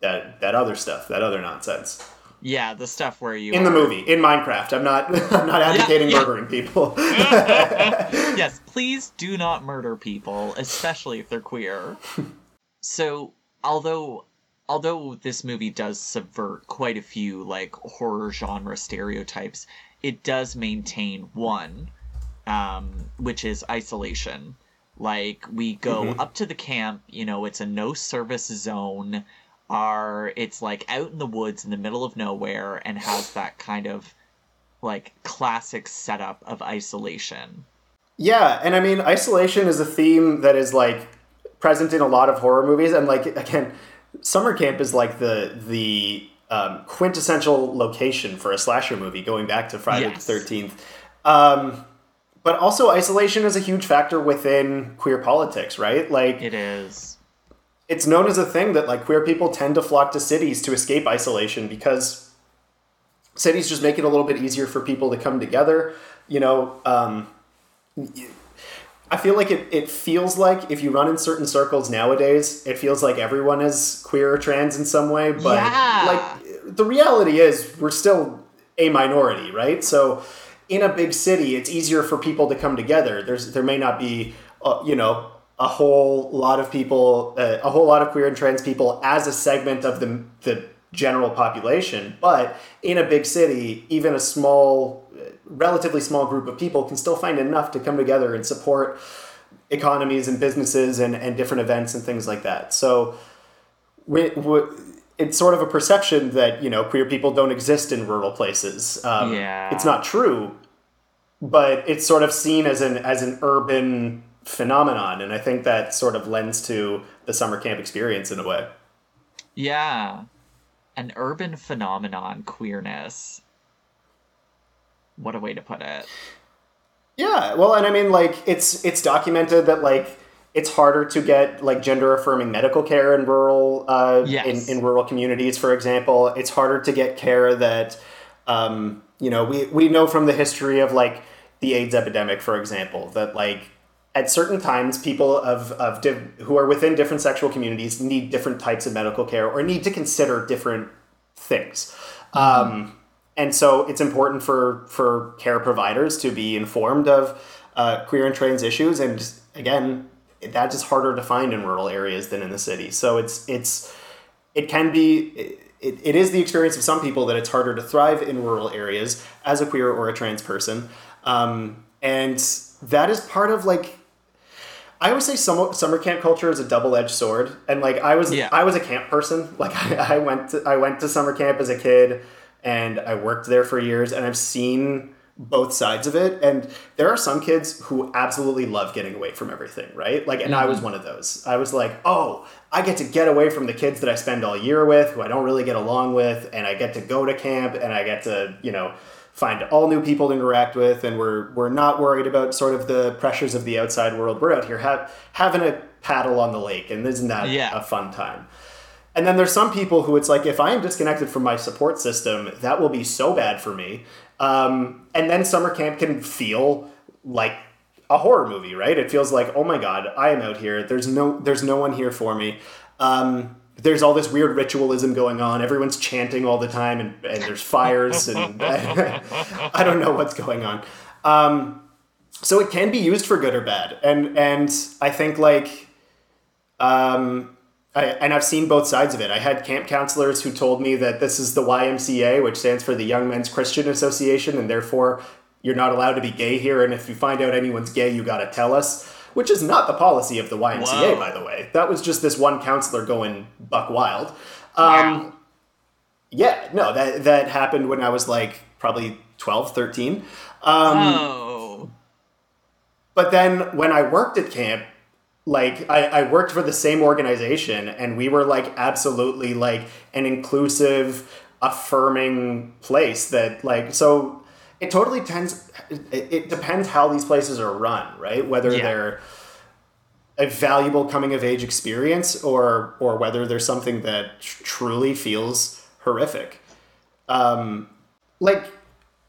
that that other stuff, that other nonsense. Yeah, the stuff where you In the movie, in Minecraft, I'm not <laughs> I'm not advocating yeah. murdering people. <laughs> yes, <laughs> please do not murder people, especially if they're queer. so, although although this movie does subvert quite a few like horror genre stereotypes, it does maintain one, um, which is isolation. Like we go up to the camp, you know, it's a no service zone. Are it's like out in the woods in the middle of nowhere and has that kind of like classic setup of isolation. Yeah, and I mean, isolation is a theme that is like present in a lot of horror movies, and like <laughs> again, summer camp is like the the um, quintessential location for a slasher movie, going back to Friday Yes. the Thirteenth. Um, but also, isolation is a huge factor within queer politics, right? Like, It is. it's known as a thing that like queer people tend to flock to cities to escape isolation because cities just make it a little bit easier for people to come together. You know, um, I feel like it, it feels like if you run in certain circles nowadays, it feels like everyone is queer or trans in some way. But Yeah. like the reality is we're still a minority, right? So in a big city, it's easier for people to come together. There's there may not be uh, you know a whole lot of people, uh, a whole lot of queer and trans people as a segment of the the general population, but in a big city, even a small, relatively small group of people can still find enough to come together and support economies and businesses and, and different events and things like that. So we, we, it's sort of a perception that you know queer people don't exist in rural places. Um, Yeah. it's not true, but it's sort of seen as an as an urban phenomenon, and I think that sort of lends to the summer camp experience in a way. Yeah. An urban phenomenon, queerness. What a way to put it. Yeah, well, and I mean, like it's it's documented that like it's harder to get like gender affirming medical care in rural uh, Yes. in, in rural communities, for example. It's harder to get care that um, you know we we know from the history of like the AIDS epidemic, for example, that like at certain times people of of div- who are within different sexual communities need different types of medical care or need to consider different things. Um, and so it's important for for care providers to be informed of uh, queer and trans issues. And again that is harder to find in rural areas than in the city. So it's it's it can be it, it is the experience of some people that it's harder to thrive in rural areas as a queer or a trans person. Um, and that is part of like I always say summer, summer camp culture is a double edged sword, and like I was Yeah. I was a camp person. Like <laughs> I, I went to, I went to summer camp as a kid, and I worked there for years, and I've seen both sides of it. And there are some kids who absolutely love getting away from everything, right? Like, and I was mm-hmm. one of those. I was like, oh, I get to get away from the kids that I spend all year with, who I don't really get along with, and I get to go to camp, and I get to you know find all new people to interact with and we're we're not worried about sort of the pressures of the outside world we're out here ha- having a paddle on the lake and isn't that Yeah. a fun time and then there's some people who it's like if i am disconnected from my support system that will be so bad for me. Um, and then summer camp can feel like a horror movie right? It feels like oh my god i am out here. There's no there's no one here for me. Um, there's all this weird ritualism going on. Everyone's chanting all the time, and, and there's fires, and <laughs> I don't know what's going on. Um, so it can be used for good or bad, and and I think like, um, I, and I've seen both sides of it. I had camp counselors who told me that this is the YMCA, which stands for the Young Men's Christian Association, and therefore you're not allowed to be gay here. And if you find out anyone's gay, you got to tell us. Which is not the policy of the YMCA, Whoa. by the way. That was just this one counselor going buck wild. Um, Wow. yeah, no, that that happened when I was like probably 12, 13. Um, oh. But then when I worked at camp, like I, I worked for the same organization and we were like absolutely like an inclusive, affirming place that like so it totally tends it, it depends how these places are run, right? Whether Yeah. they're a valuable coming of age experience or or whether there's something that tr- truly feels horrific. Um, like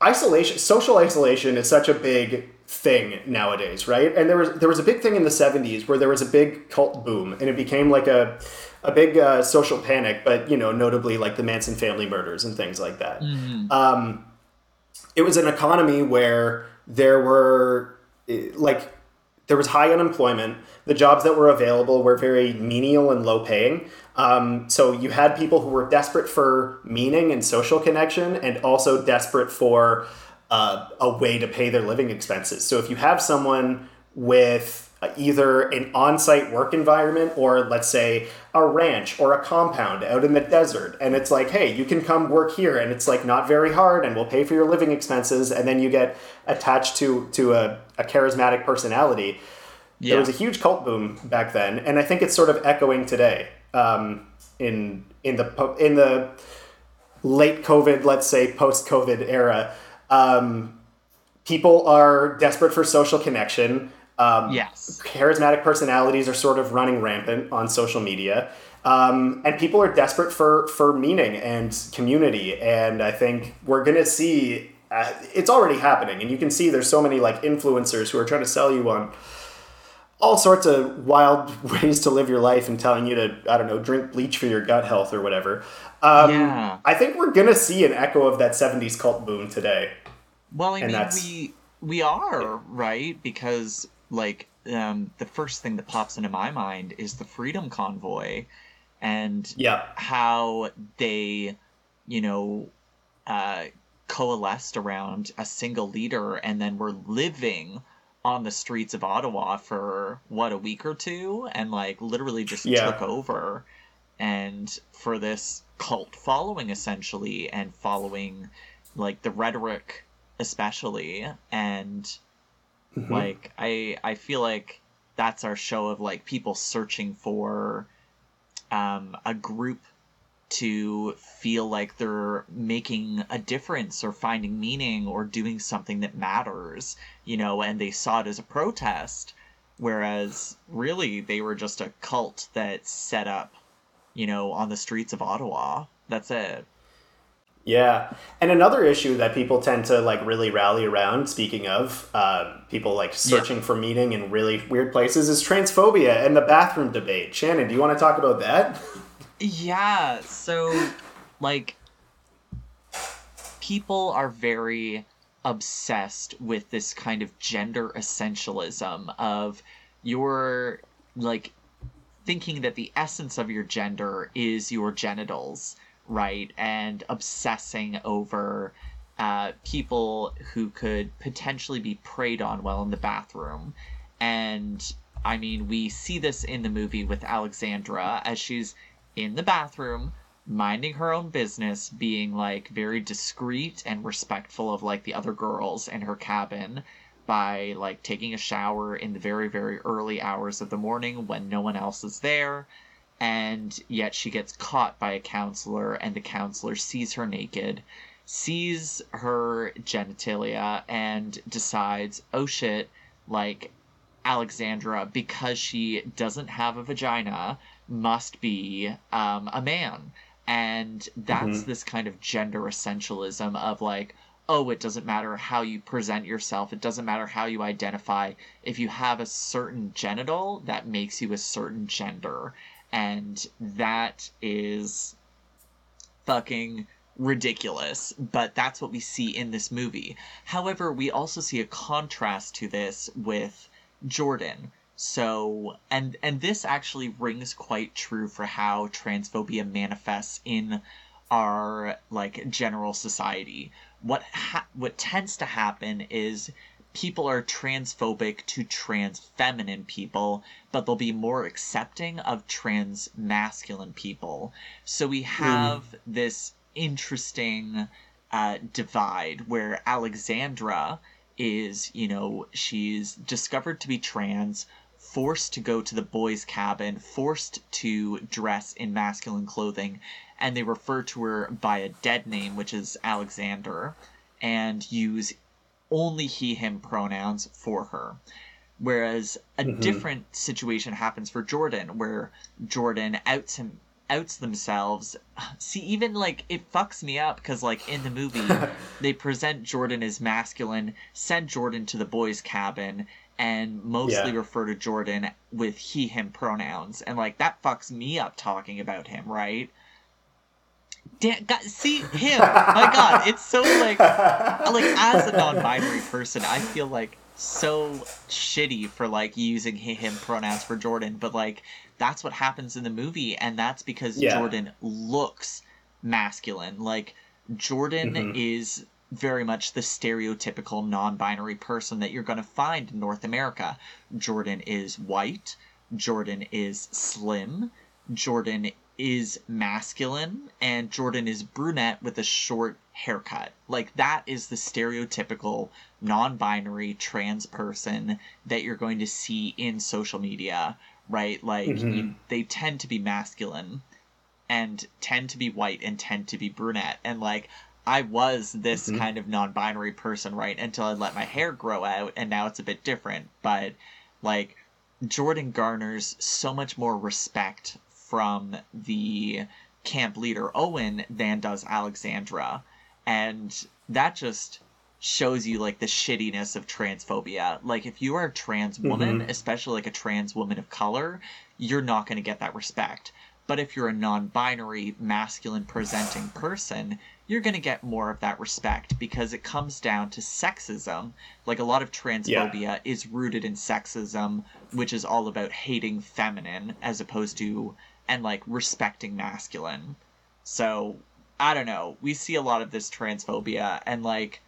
isolation, social isolation is such a big thing nowadays, right? And there was there was a big thing in the '70s where there was a big cult boom, and it became like a a big uh, social panic. But you know, notably like the Manson family murders and things like that. Mm-hmm. Um, it was an economy where there were eh, like there was high unemployment. The jobs that were available were very menial and low paying. Um, so you had people who were desperate for meaning and social connection, and also desperate for uh, a way to pay their living expenses. So if you have someone with either an on-site work environment or let's say a ranch or a compound out in the desert and it's like hey you can come work here and it's like not very hard and we'll pay for your living expenses and then you get attached to to a, a charismatic personality yeah. there was a huge cult boom back then and i think it's sort of echoing today um, in in the in the late covid let's say post covid era um, people are desperate for social connection um, yes. Charismatic personalities are sort of running rampant on social media. Um, and people are desperate for, for meaning and community. And I think we're going to see uh, it's already happening. And you can see there's so many like influencers who are trying to sell you on all sorts of wild <laughs> ways to live your life and telling you to, I don't know, drink bleach for your gut health or whatever. Um, yeah. I think we're going to see an echo of that 70s cult boom today. Well, I and mean, we we are right because like um, the first thing that pops into my mind is the Freedom Convoy, and yeah. how they, you know, uh, coalesced around a single leader, and then were living on the streets of Ottawa for what a week or two, and like literally just yeah. took over, and for this cult following essentially, and following like the rhetoric especially, and Mm-hmm. Like I I feel like that's our show of like people searching for um, a group to feel like they're making a difference or finding meaning or doing something that matters, you know, and they saw it as a protest, whereas really they were just a cult that set up, you know, on the streets of Ottawa. That's it. Yeah, and another issue that people tend to like really rally around. Speaking of uh, people like searching yeah. for meaning in really weird places, is transphobia and the bathroom debate. Shannon, do you want to talk about that? <laughs> Yeah. So, like, people are very obsessed with this kind of gender essentialism of your like thinking that the essence of your gender is your genitals right? And obsessing over uh, people who could potentially be preyed on while in the bathroom. And I mean, we see this in the movie with Alexandra as she's in the bathroom, minding her own business, being like very discreet and respectful of like the other girls in her cabin by like taking a shower in the very, very early hours of the morning when no one else is there and yet she gets caught by a counselor, and the counselor sees her naked, sees her genitalia, and decides, oh shit, like Alexandra, because she doesn't have a vagina, must be um, a man. And that's mm-hmm. this kind of gender essentialism of like, oh, it doesn't matter how you present yourself, it doesn't matter how you identify. If you have a certain genital, that makes you a certain gender and that is fucking ridiculous, but that's what we see in this movie. However, we also see a contrast to this with Jordan. So, and and this actually rings quite true for how transphobia manifests in our like general society. What ha- what tends to happen is people are transphobic to trans feminine people, but they'll be more accepting of trans masculine people. So we hmm. have mm. this interesting uh, divide where Alexandra is, you know, she's discovered to be trans, forced to go to the boys' cabin, forced to dress in masculine clothing, and they refer to her by a dead name, which is Alexander, and use only he him pronouns for her. Whereas a mm-hmm. different situation happens for Jordan, where Jordan outs him outs themselves. See, even like it fucks me up because like in the movie <laughs> they present Jordan as masculine, send Jordan to the boys' cabin, and mostly yeah. refer to Jordan with he him pronouns, and like that fucks me up talking about him, right? Damn, God, see him. My God, it's so like, like as a non-binary person, I feel like so shitty for like using he him pronouns for Jordan, but like that's what happens in the movie, and that's because yeah. Jordan looks masculine. Like Jordan mm-hmm. is very much the stereotypical non-binary person that you're going to find in North America. Jordan is white. Jordan is slim. Jordan is masculine and Jordan is brunette with a short haircut. Like that is the stereotypical non-binary trans person that you're going to see in social media, right? Like mm-hmm. you, they tend to be masculine and tend to be white and tend to be brunette and like I was this mm-hmm. kind of non-binary person right until I let my hair grow out and now it's a bit different, but like Jordan garners so much more respect from the camp leader Owen than does Alexandra. And that just shows you like the shittiness of transphobia. Like if you are a trans woman, mm-hmm. especially like a trans woman of color, you're not going to get that respect. But if you're a non-binary masculine presenting person, you're going to get more of that respect because it comes down to sexism. Like a lot of transphobia yeah. is rooted in sexism, which is all about hating feminine as opposed to and like respecting masculine. So I don't know. We see a lot of this transphobia and like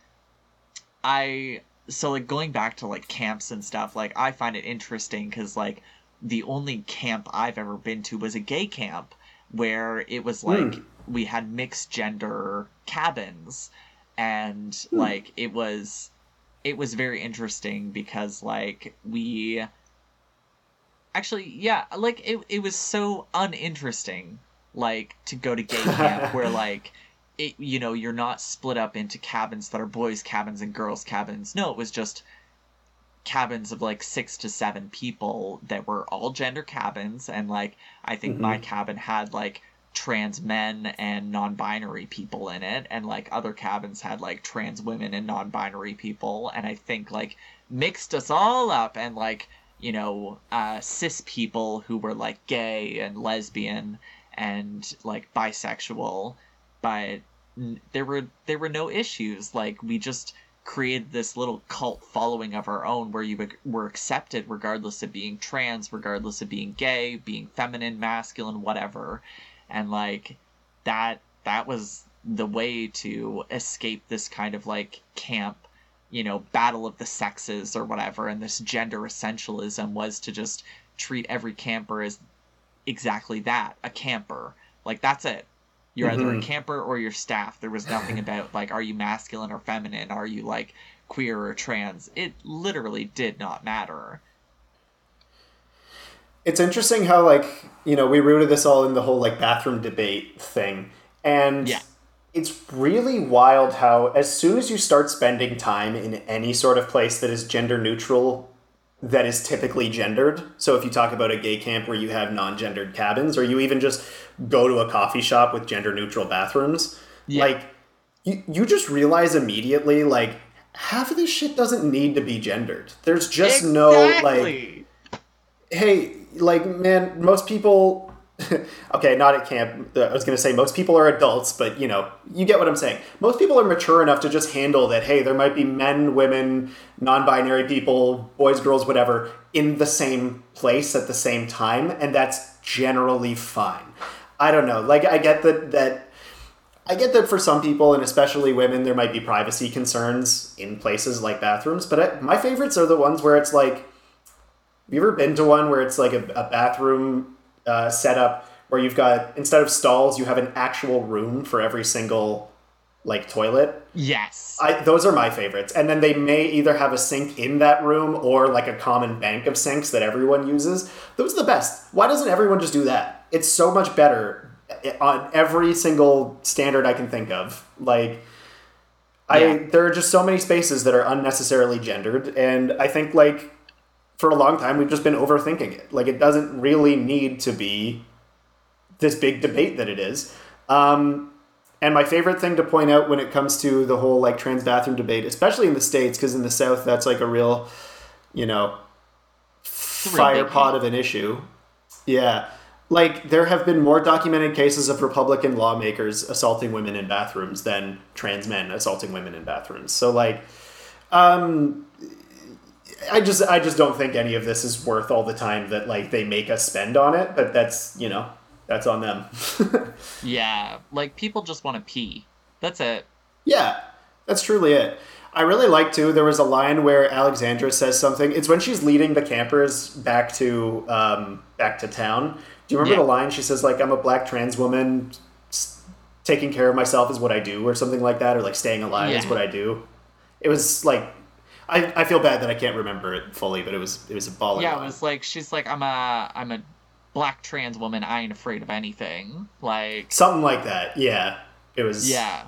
I so like going back to like camps and stuff, like I find it interesting cuz like the only camp I've ever been to was a gay camp where it was like mm. We had mixed gender cabins and mm. like it was it was very interesting because like we actually, yeah, like it, it was so uninteresting, like to go to gay camp <laughs> where like it, you know, you're not split up into cabins that are boys' cabins and girls' cabins. No, it was just cabins of like six to seven people that were all gender cabins, and like I think mm-hmm. my cabin had like trans men and non-binary people in it and like other cabins had like trans women and non-binary people and i think like mixed us all up and like you know, uh, cis people who were like gay and lesbian and like bisexual, but there were there were no issues. Like we just created this little cult following of our own where you were accepted regardless of being trans, regardless of being gay, being feminine, masculine, whatever. And like that that was the way to escape this kind of like camp you know, battle of the sexes or whatever, and this gender essentialism was to just treat every camper as exactly that a camper. Like, that's it. You're mm-hmm. either a mm-hmm. camper or you're staff. There was nothing <laughs> about, like, are you masculine or feminine? Are you, like, queer or trans? It literally did not matter. It's interesting how, like, you know, we rooted this all in the whole, like, bathroom debate thing. And yeah it's really wild how as soon as you start spending time in any sort of place that is gender neutral that is typically gendered so if you talk about a gay camp where you have non-gendered cabins or you even just go to a coffee shop with gender neutral bathrooms yeah. like you, you just realize immediately like half of this shit doesn't need to be gendered there's just exactly. no like hey like man most people <laughs> okay, not at camp. I was going to say most people are adults, but you know, you get what I'm saying. Most people are mature enough to just handle that. Hey, there might be men, women, non-binary people, boys, girls, whatever, in the same place at the same time, and that's generally fine. I don't know. Like, I get that that. I get that for some people, and especially women, there might be privacy concerns in places like bathrooms. But I, my favorites are the ones where it's like, have you ever been to one where it's like a, a bathroom uh, setup where you've got instead of stalls, you have an actual room for every single like toilet. Yes. I, those are my favorites. And then they may either have a sink in that room or like a common bank of sinks that everyone uses. Those are the best. Why doesn't everyone just do that? It's so much better on every single standard I can think of. Like I there are just so many spaces that are unnecessarily gendered and I think like for a long time we've just been overthinking it. Like it doesn't really need to be this big debate that it is. Um, and my favorite thing to point out when it comes to the whole like trans bathroom debate, especially in the states, because in the South that's like a real, you know, fire pot of an issue. Yeah. Like there have been more documented cases of Republican lawmakers assaulting women in bathrooms than trans men assaulting women in bathrooms. So like um I just I just don't think any of this is worth all the time that like they make us spend on it, but that's, you know, that's on them. <laughs> yeah, like people just want to pee. That's it. Yeah, that's truly it. I really like too. There was a line where Alexandra says something. It's when she's leading the campers back to um, back to town. Do you remember yeah. the line? She says like, "I'm a black trans woman. Taking care of myself is what I do," or something like that, or like staying alive yeah. is what I do. It was like I, I feel bad that I can't remember it fully, but it was it was a ball. Yeah, line. it was like she's like I'm a I'm a black trans woman. I ain't afraid of anything. Like something like that. Yeah, it was. Yeah,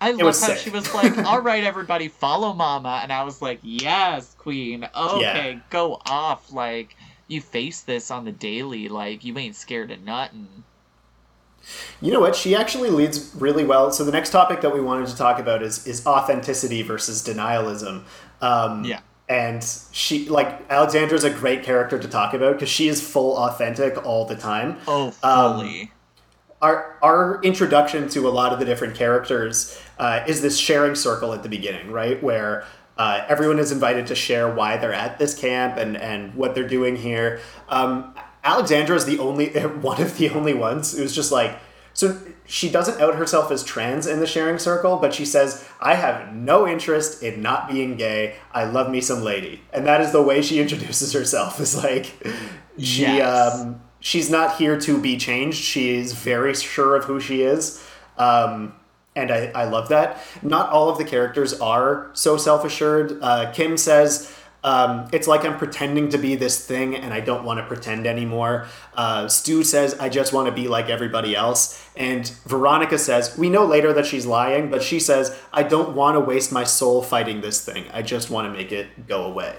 I love how sick. she was like, <laughs> "All right, everybody, follow Mama," and I was like, "Yes, Queen. Okay, yeah. go off. Like you face this on the daily. Like you ain't scared of nothing." You know what? She actually leads really well. So the next topic that we wanted to talk about is is authenticity versus denialism. Um, yeah. And she like Alexandra's a great character to talk about because she is full authentic all the time. Oh, fully. Um, our our introduction to a lot of the different characters uh, is this sharing circle at the beginning, right? Where uh, everyone is invited to share why they're at this camp and and what they're doing here. Um, Alexandra is the only <laughs> one of the only ones who's just like so she doesn't out herself as trans in the sharing circle, but she says, I have no interest in not being gay. I love me some lady. And that is the way she <laughs> introduces herself, is like she yes. um, she's not here to be changed. She is very sure of who she is. Um, and I, I love that. Not all of the characters are so self assured. Uh, Kim says, um, it's like I'm pretending to be this thing and I don't want to pretend anymore. Uh, Stu says, I just want to be like everybody else. And Veronica says, We know later that she's lying, but she says, I don't want to waste my soul fighting this thing. I just want to make it go away.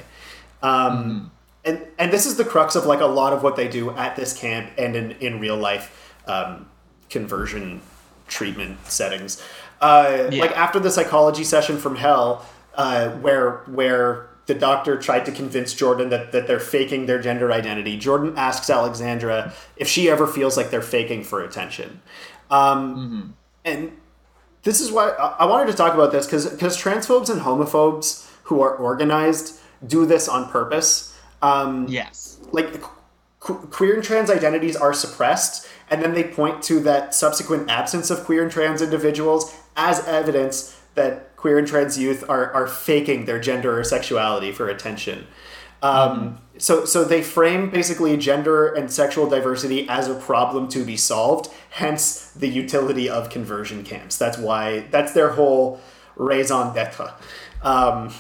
Um, mm-hmm. and, and this is the crux of like a lot of what they do at this camp and in, in real life um, conversion treatment settings. Uh, yeah. Like after the psychology session from hell, uh, where where the doctor tried to convince Jordan that, that they're faking their gender identity. Jordan asks Alexandra if she ever feels like they're faking for attention. Um, mm-hmm. And this is why I wanted to talk about this because because transphobes and homophobes who are organized do this on purpose. Um, yes. Like qu- queer and trans identities are suppressed, and then they point to that subsequent absence of queer and trans individuals as evidence that queer and trans youth are, are faking their gender or sexuality for attention. Um, mm-hmm. So, so they frame basically gender and sexual diversity as a problem to be solved. Hence, the utility of conversion camps. That's why that's their whole raison d'être. Um,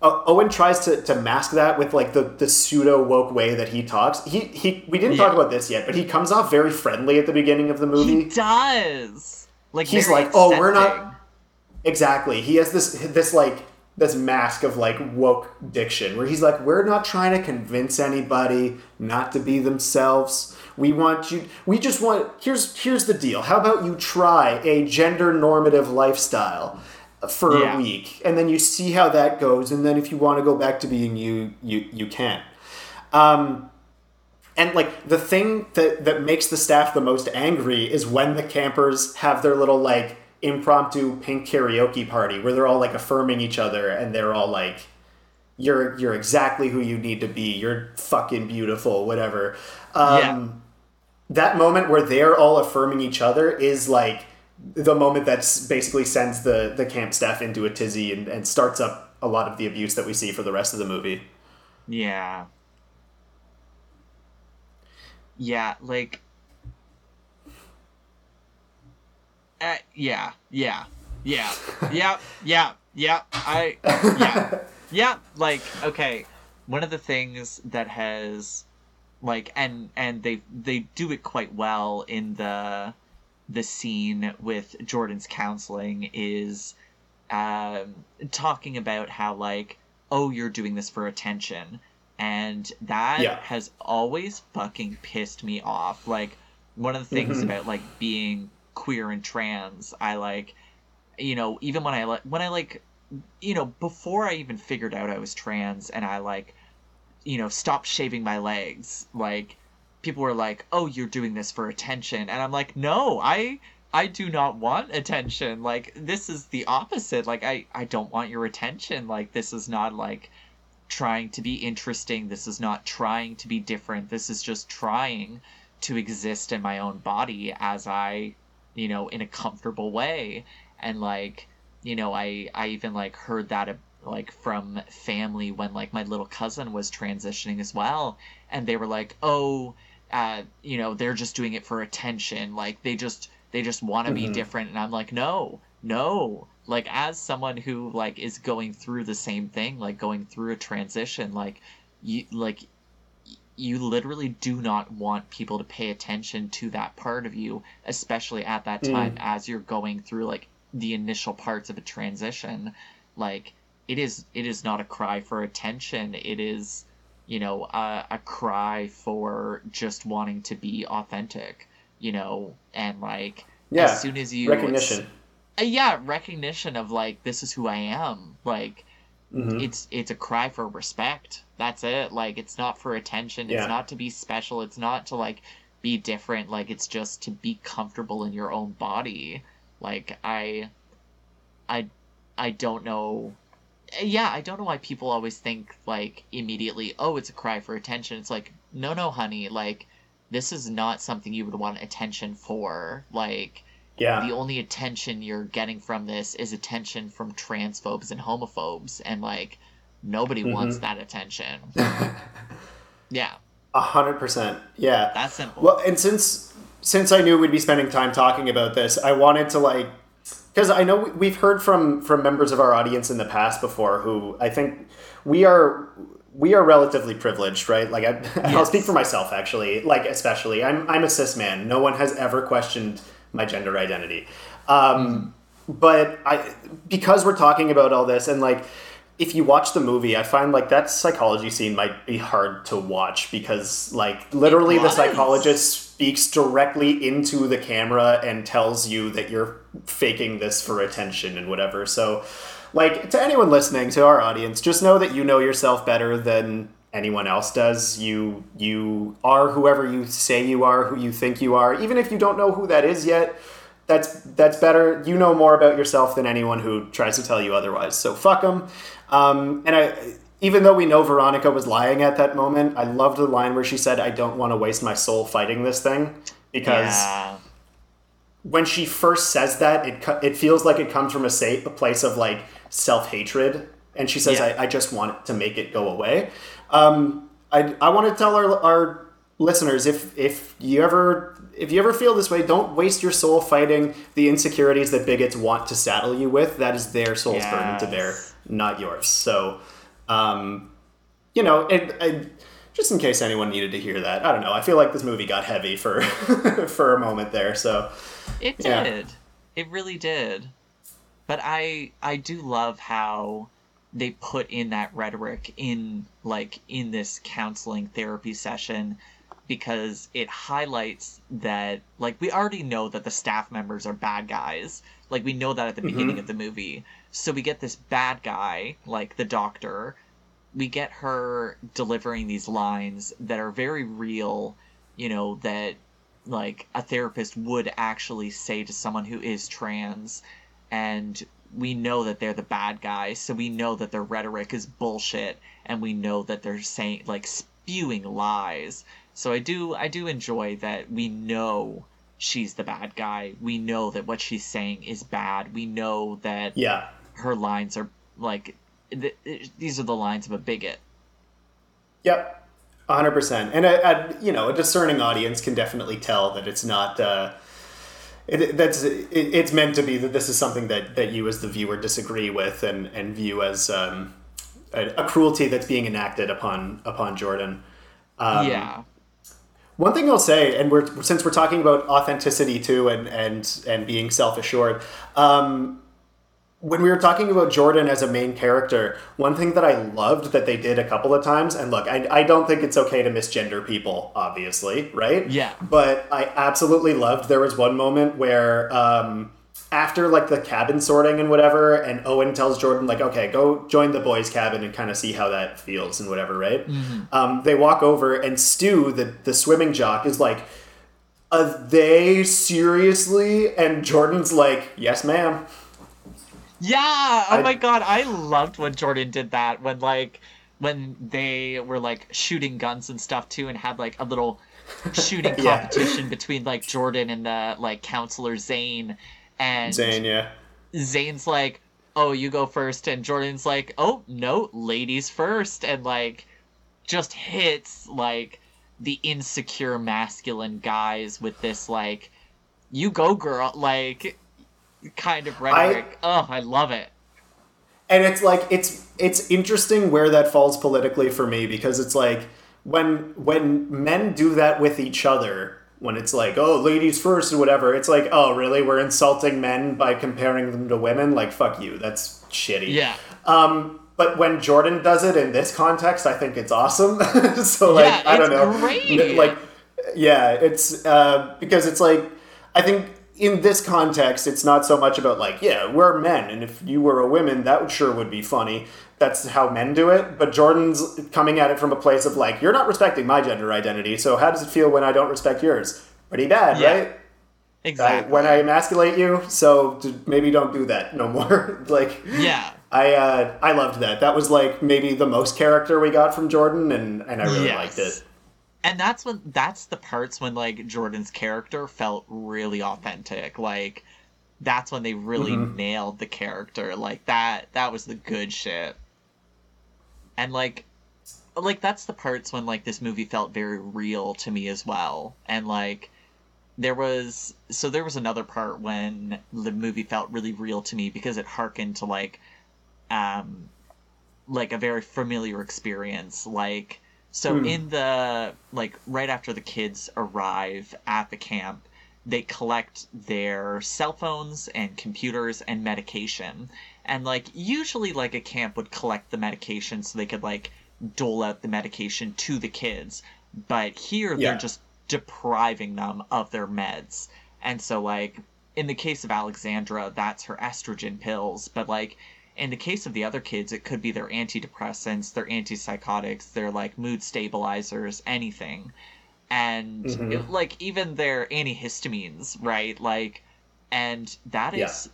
Owen tries to, to mask that with like the, the pseudo woke way that he talks. He he we didn't yeah. talk about this yet, but he comes off very friendly at the beginning of the movie. He does. Like he's like. "Oh, we're not Exactly. He has this this like this mask of like woke diction where he's like, we're not trying to convince anybody not to be themselves. We want you. We just want. Here's here's the deal. How about you try a gender normative lifestyle for yeah. a week, and then you see how that goes, and then if you want to go back to being you, you you can. Um, and like the thing that that makes the staff the most angry is when the campers have their little like impromptu pink karaoke party where they're all like affirming each other and they're all like you're you're exactly who you need to be. You're fucking beautiful whatever. Um, yeah. that moment where they're all affirming each other is like the moment that's basically sends the the camp staff into a tizzy and, and starts up a lot of the abuse that we see for the rest of the movie. Yeah. Yeah like Uh, yeah, yeah, yeah, <laughs> yeah, yeah, yeah. I, yeah, <laughs> yeah. Like, okay, one of the things that has, like, and and they they do it quite well in the the scene with Jordan's counseling is um, talking about how like, oh, you're doing this for attention, and that Yeah. has always fucking pissed me off. Like one of the things Mhm. about like being queer and trans, I like, you know, even when I like when I like, you know, before I even figured out I was trans, and I like, you know, stopped shaving my legs, like people were like, "Oh, you're doing this for attention," and I'm like, "No, I." I do not want attention. Like this is the opposite. Like I I don't want your attention. Like this is not like trying to be interesting. This is not trying to be different. This is just trying to exist in my own body as I, you know, in a comfortable way. And like, you know, I I even like heard that uh, like from family when like my little cousin was transitioning as well and they were like, "Oh, uh, you know, they're just doing it for attention. Like they just they just want to be Mhm. different." And I'm like, "No. No. Like as someone who like is going through the same thing, like going through a transition, like you like you literally do not want people to pay attention to that part of you, especially at that Mm. time as you're going through like the initial parts of a transition. Like it is it is not a cry for attention. It is you know a, a cry for just wanting to be authentic you know and like Yeah, as soon as you recognition. uh, yeah recognition of like this is who i am like Mhm. it's it's a cry for respect. That's it. Like it's not for attention. It's Yeah. not to be special. It's not to like be different. Like it's just to be comfortable in your own body. Like i i i don't know. Yeah i don't know why people always think like immediately oh it's a cry for attention. It's like no no honey. Like this is not something you would want attention for. Like Yeah. the only attention you're getting from this is attention from transphobes and homophobes and like nobody wants Mhm. that attention <laughs> yeah A hundred percent. Yeah. that's simple Well, and since since I knew we'd be spending time talking about this, I wanted to like because I know we- we've heard from from members of our audience in the past before who I think we are we are relatively privileged, right? Like I, <laughs> I'll Yes. speak for myself actually, like especially I'm I'm a cis man. No one has ever questioned my gender identity. Um, But I because we're talking about all this and like if you watch the movie, I find like that psychology scene might be hard to watch because like literally the psychologist speaks directly into the camera and tells you that you're faking this for attention and whatever. So like to anyone listening to our audience, just know that you know yourself better than anyone else does. You you are whoever you say you are, who you think you are, even if you don't know who that is yet that's that's better. You know more about yourself than anyone who tries to tell you otherwise. So fuck them. Um, and I, even though we know Veronica was lying at that moment, I loved the line where she said, "I don't want to waste my soul fighting this thing," because yeah when she first says that, it it feels like it comes from a, sa- a place of like self hatred, and she says, Yeah. I, "I just want to make it go away." Um, I I want to tell our our listeners if if you ever if you ever feel this way, don't waste your soul fighting the insecurities that bigots want to saddle you with. That is their soul's burden to bear, not yours. So, um, you know, it, I, just in case anyone needed to hear that, I don't know. I feel like this movie got heavy for <laughs> for a moment there. So. It Yeah. did. It really did. But I I do love how they put in that rhetoric in like in this counseling therapy session because it highlights that like we already know that the staff members are bad guys. Like we know that at the mm-hmm. beginning of the movie. So we get this bad guy, like the doctor. We get her delivering these lines that are very real, you know, that like a therapist would actually say to someone who is trans and we know that they're the bad guys so we know that their rhetoric is bullshit and we know that they're saying like spewing lies so i do i do enjoy that we know she's the bad guy we know that what she's saying is bad we know that Yeah. her lines are like th- these are the lines of a bigot Yep. 100%. And a, a, you know, a discerning audience can definitely tell that it's not uh it, that's it, it's meant to be that this is something that that you as the viewer disagree with and and view as um a, a cruelty that's being enacted upon upon Jordan. Um, yeah One thing I'll say, and we're since we're talking about authenticity too, and and and being self assured, um, when we were talking about Jordan as a main character, one thing that I loved that they did a couple of times, and look, I, I don't think it's okay to misgender people, obviously, right? Yeah. But I absolutely loved there was one moment where um, after like the cabin sorting and whatever, and Owen tells Jordan like, okay, go join the boys' cabin and kind of see how that feels and whatever, right? Um, they walk over and Stu, the the swimming jock, is like, are they seriously, and Jordan's like, yes, ma'am. Yeah. Oh I- my god, I loved when Jordan did that when like when they were like shooting guns and stuff too and had like a little shooting <laughs> Yeah. competition between like Jordan and the like counselor Zane and Zane, yeah. Zane's like, "Oh, you go first," and Jordan's like, "Oh, no, ladies first. and like just hits like the insecure masculine guys with this like, "You go, girl," like kind of rhetoric. oh, I love it. and it's like it's it's interesting where that falls politically for me because it's like when when men do that with each other when it's like oh ladies first or whatever it's like oh really we're insulting men by comparing them to women like fuck you that's shitty Yeah. um but when jordan does it in this context i think it's awesome <laughs> so like Yeah, i don't know great. like yeah it's uh because it's like i think in this context it's not so much about like yeah we're men and if you were a woman that sure would be funny that's how men do it but jordan's coming at it from a place of like you're not respecting my gender identity so how does it feel when i don't respect yours pretty bad Yeah. right I, Exactly. when i emasculate you so maybe don't do that no more <laughs> like yeah. I uh, I loved that. That was like maybe the most character we got from Jordan, and, and I really Yes. liked it. And that's when that's the parts when like Jordan's character felt really authentic. Like that's when they really Mm-hmm. nailed the character. Like that that was the good shit. And like like that's the parts when like this movie felt very real to me as well. And like there was so there was another part when the movie felt really real to me because it harkened to like um like a very familiar experience like so Hmm. in the like right after the kids arrive at the camp they collect their cell phones and computers and medication and like usually like a camp would collect the medication so they could like dole out the medication to the kids but here Yeah. they're just depriving them of their meds and so like in the case of alexandra that's her estrogen pills but like in the case of the other kids it could be their antidepressants their antipsychotics their like mood stabilizers anything and Mhm. it- like even their antihistamines right like and that is Yeah.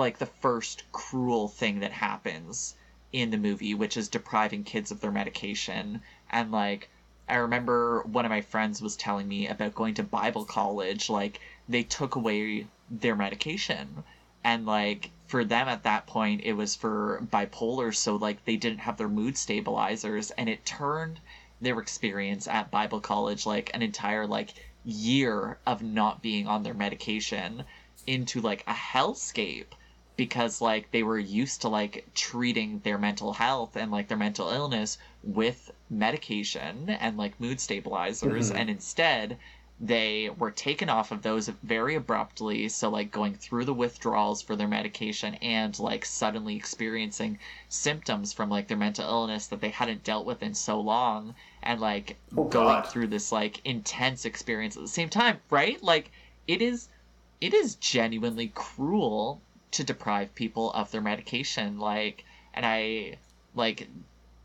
like the first cruel thing that happens in the movie which is depriving kids of their medication and like i remember one of my friends was telling me about going to bible college like they took away their medication and like for them at that point it was for bipolar so like they didn't have their mood stabilizers and it turned their experience at bible college like an entire like year of not being on their medication into like a hellscape because like they were used to like treating their mental health and like their mental illness with medication and like mood stabilizers Mhm. and instead they were taken off of those very abruptly so like going through the withdrawals for their medication and like suddenly experiencing symptoms from like their mental illness that they hadn't dealt with in so long and like Oh, going God. through this like intense experience at the same time right like it is it is genuinely cruel to deprive people of their medication like and i like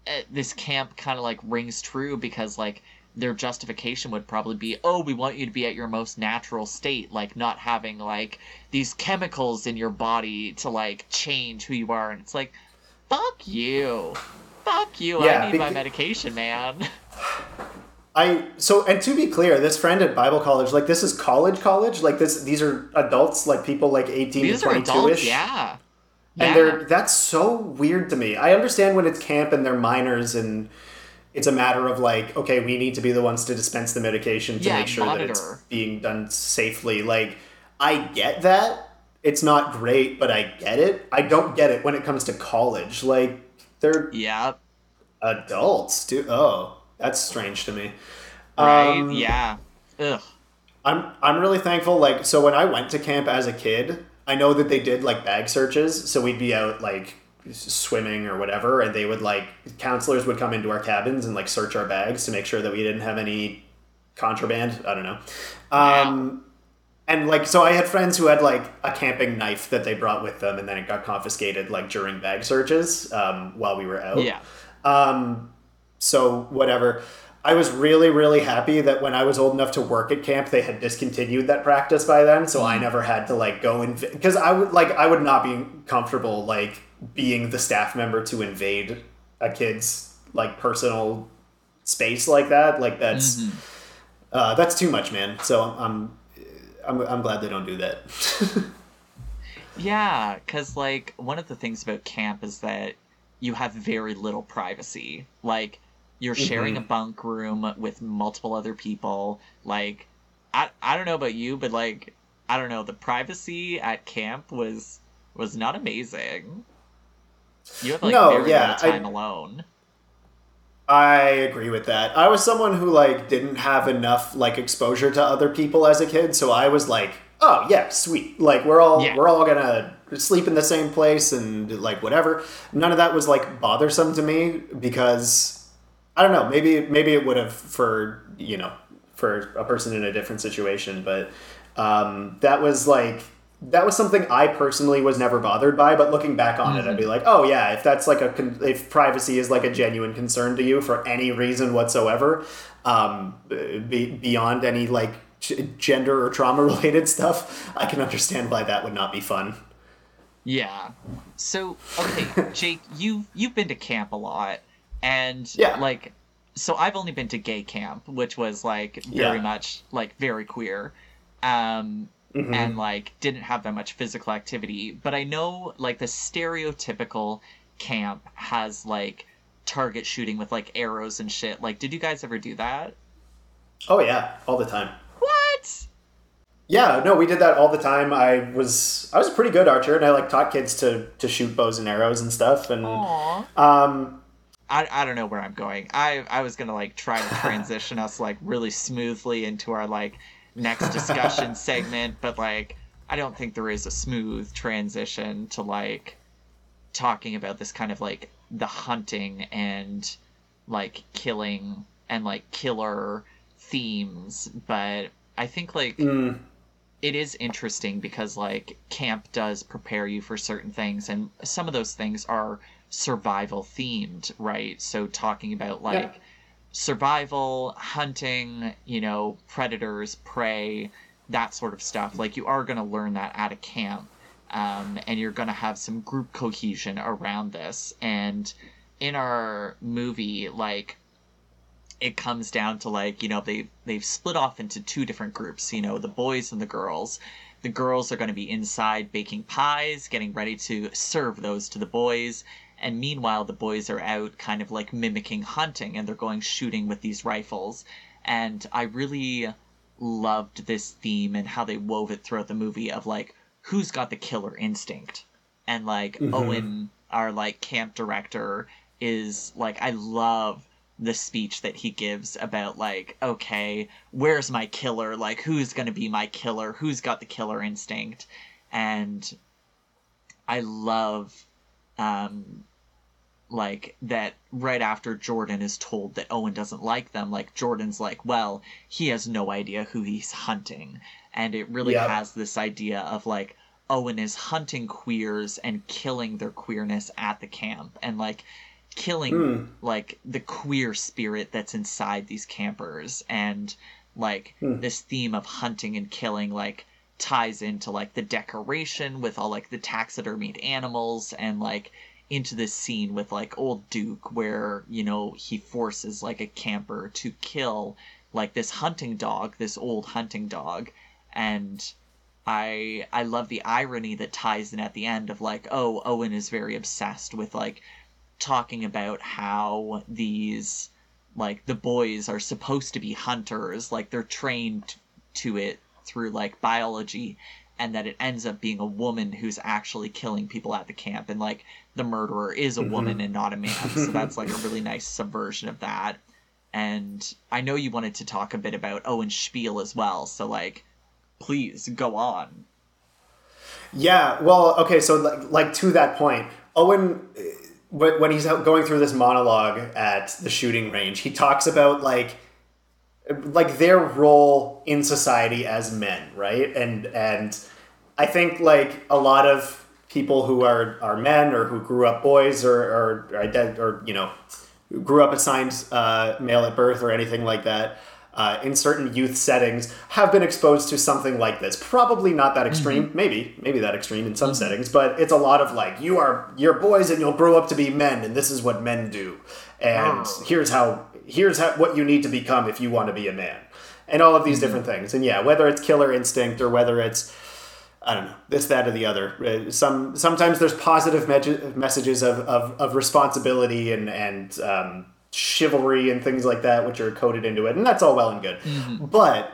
eh, this camp kind of like rings true because like their justification would probably be oh we want you to be at your most natural state like not having like these chemicals in your body to like change who you are and it's like fuck you fuck you Yeah, i need my medication man <laughs> I so and to be clear, this friend at Bible college, like this is college, college, like this. These are adults, like people like 18 these to 22 ish. yeah And Yeah. they're that's so weird to me. I understand when it's camp and they're minors and it's a matter of like, okay, we need to be the ones to dispense the medication to Yeah, make sure that it's being done safely. Like, I get that. It's not great, but I get it. I don't get it when it comes to college. Like, they're yeah adults, dude. Oh, that's strange to me. right Um, yeah ugh I'm I'm really thankful. Like so, when I went to camp as a kid, I know that they did like bag searches, so we'd be out like swimming or whatever, and they would like counselors would come into our cabins and like search our bags to make sure that we didn't have any contraband. I don't know. Um, and like so i had friends who had like a camping knife that they brought with them and then it got confiscated like during bag searches um, while we were out Yeah. um, so whatever i was really really happy that when i was old enough to work at camp they had discontinued that practice by then so i never had to like go and because i would like i would not be comfortable like being the staff member to invade a kid's like personal space like that like that's uh, that's too much man so i'm I'm, I'm glad they don't do that. <laughs> Yeah, because, like, one of the things about camp is that you have very little privacy. Like, you're sharing a bunk room with multiple other people. Like, I, I don't know about you, but, like, I don't know, the privacy at camp was was not amazing. You have, like, No, very yeah, little I- time alone. I agree with that. I was someone who like didn't have enough like exposure to other people as a kid, so I was like, "Oh yeah, sweet. Like we're all Yeah. we're all gonna sleep in the same place and like whatever." None of that was like bothersome to me because I don't know. Maybe maybe it would have for you know for a person in a different situation, but um, that was like that was something I personally was never bothered by. But looking back on it, I'd be like, oh yeah, if that's like a con- if privacy is like a genuine concern to you for any reason whatsoever, um, be- beyond any like g- gender or trauma <laughs> related stuff, I can understand why that would not be fun. Yeah. So okay, <laughs> Jake, you you've been to camp a lot, and Yeah. like, so I've only been to gay camp, which was like very Yeah. much like very queer, um, Mhm. and like didn't have that much physical activity. But I know like the stereotypical camp has like target shooting with like arrows and shit. Like, did you guys ever do that? Oh yeah, all the time. What? Yeah, no, we did that all the time. I was I was a pretty good archer, and I like taught kids to to shoot bows and arrows and stuff. And Aw. um, I, I don't know where I'm going. I I was gonna like try to transition us like really smoothly into our like next discussion <laughs> segment, but like I don't think there is a smooth transition to like talking about this kind of like the hunting and like killing and like killer themes. But I think like mm, it is interesting because like camp does prepare you for certain things and some of those things are survival themed right so talking about like survival hunting you know predators prey that sort of stuff. Like you are going to learn that at a camp um, and you're going to have some group cohesion around this. And in our movie like it comes down to like you know they they've split off into two different groups you know the boys and the girls. The girls are going to be inside baking pies getting ready to serve those to the boys and meanwhile the boys are out kind of like mimicking hunting and they're going shooting with these rifles. And i really loved this theme and how they wove it throughout the movie of like who's got the killer instinct? And like owen our like camp director is like i love the speech that he gives about like okay where's my killer? Like who's going to be my killer? Who's got the killer instinct? And i love um like that right after jordan is told that owen doesn't like them like jordan's like well he has no idea who he's hunting and it really Yep. has this idea of like owen is hunting queers and killing their queerness at the camp and like killing Hmm. like the queer spirit that's inside these campers and like Hmm. this theme of hunting and killing like ties into like the decoration with all like the taxidermied animals and like into this scene with like old duke where you know he forces like a camper to kill like this hunting dog this old hunting dog. And i i love the irony that ties in at the end of like oh owen is very obsessed with like talking about how these like the boys are supposed to be hunters like they're trained to it through like biology and that it ends up being a woman who's actually killing people at the camp and like the murderer is a woman and not a man. So <laughs> that's like a really nice subversion of that. And i know you wanted to talk a bit about owen spiel as well so like please go on. Yeah, well, okay, so like, like to that point, Owen, uh, when when he's out going through this monologue at the shooting range, he talks about like like their role in society as men, right? And and I think like a lot of people who are are men or who grew up boys or or or, or you know grew up assigned uh, male at birth or anything like that. Uh, in certain youth settings, have been exposed to something like this. Probably not that extreme, maybe, maybe that extreme in some settings, but it's a lot of like, you are you're boys and you'll grow up to be men, and this is what men do, and here's how here's how, what you need to become if you want to be a man, and all of these different things. And yeah, whether it's killer instinct or whether it's I don't know this, that, or the other. Uh, Some sometimes there's positive me- messages of, of, of responsibility and and um, chivalry and things like that, which are coded into it, and that's all well and good. But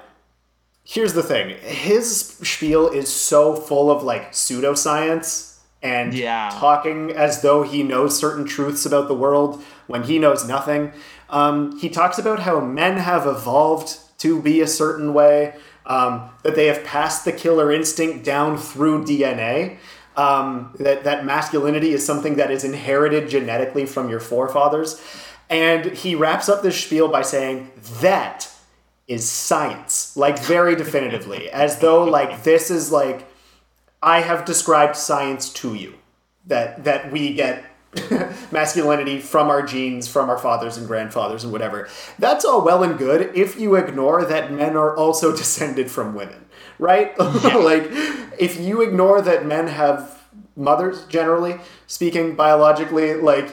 here's the thing: his spiel is so full of like pseudoscience and Yeah. talking as though he knows certain truths about the world when he knows nothing. Um, he talks about how men have evolved to be a certain way, um, that they have passed the killer instinct down through DNA. Um, that that masculinity is something that is inherited genetically from your forefathers, and he wraps up this spiel by saying that is science, like very definitively, <laughs> as though like this is like I have described science to you that that we get <laughs> masculinity from our genes, from our fathers and grandfathers and whatever. That's all well and good if you ignore that men are also <laughs> descended from women, right? <laughs> like if you ignore that men have mothers generally speaking biologically like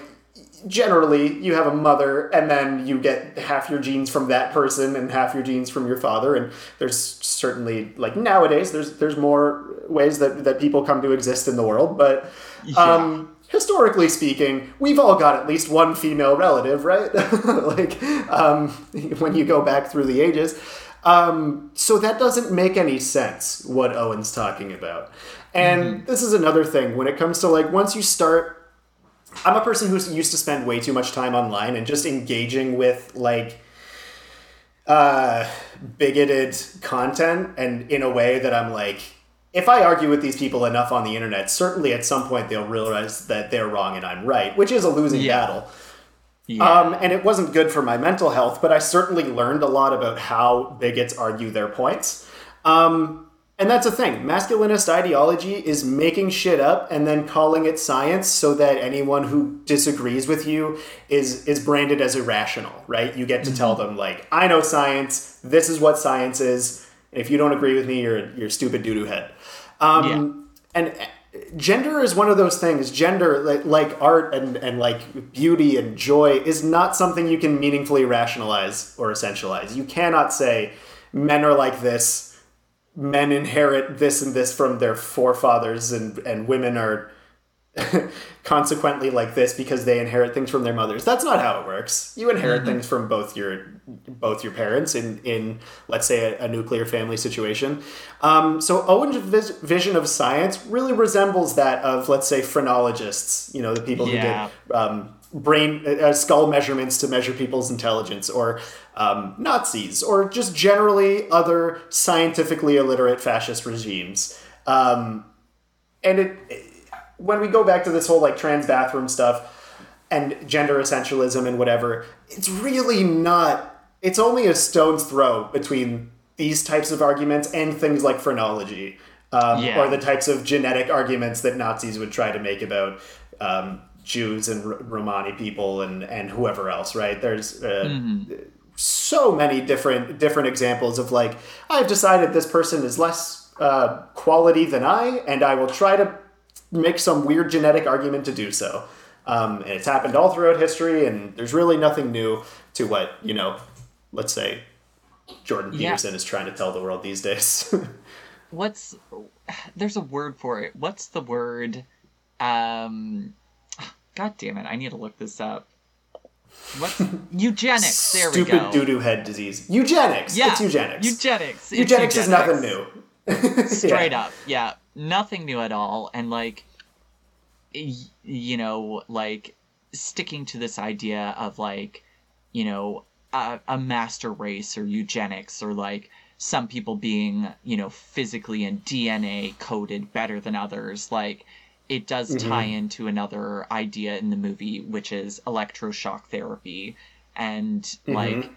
generally you have a mother and then you get half your genes from that person and half your genes from your father and there's certainly like nowadays there's there's more ways that that people come to exist in the world but um historically speaking we've all got at least one female relative right? <laughs> Like um when you go back through the ages. Um so that doesn't make any sense what owen's talking about. And this is another thing when it comes to like once you start I'm a person who's used to spend way too much time online and just engaging with like uh, bigoted content and in a way that I'm like, if I argue with these people enough on the internet, certainly at some point they'll realize that they're wrong and I'm right, which is a losing Yeah. battle. Yeah. Um, and it wasn't good for my mental health, but I certainly learned a lot about how bigots argue their points. Um, and that's the thing. Masculinist ideology is making shit up and then calling it science so that anyone who disagrees with you is is branded as irrational, right? You get to tell them like, I know science. This is what science is. And if you don't agree with me, you're you're a stupid doo doo head. Um, And gender is one of those things. Gender, like, like art and, and like beauty and joy, is not something you can meaningfully rationalize or essentialize. You cannot say men are like this men inherit this and this from their forefathers and and women are <laughs> consequently like this because they inherit things from their mothers. That's not how it works. You inherit things from both your both your parents in in let's say a, a nuclear family situation. Um, so owen's vis- vision of science really resembles that of let's say phrenologists you know the people Yeah. who did um, brain uh, skull measurements to measure people's intelligence or um, nazis or just generally other scientifically illiterate fascist regimes. Um, and it when we go back to this whole like trans bathroom stuff and gender essentialism and whatever it's really not it's only a stone's throw between these types of arguments and things like phrenology um, Yeah. or the types of genetic arguments that nazis would try to make about um, jews and R- romani people and, and whoever else right there's uh, so many different different examples of like I've decided this person is less uh, quality than I, and I will try to make some weird genetic argument to do so. Um, and it's happened all throughout history, and there's really nothing new to what you know. Let's say Jordan Yeah. Peterson is trying to tell the world these days. <laughs> what's there's a word for it what's the word um god damn it i need to look this up what's <laughs> eugenics there we go. Stupid doo doo head disease. Eugenics. yeah It's eugenics. eugenics It's eugenics is nothing new. <laughs> straight Yeah. up yeah nothing new at all and like y- you know like sticking to this idea of like you know a, a master race or eugenics or like some people being, you know, physically and DNA coded better than others. Like, it does mm-hmm. tie into another idea in the movie, which is electroshock therapy. And, mm-hmm. like,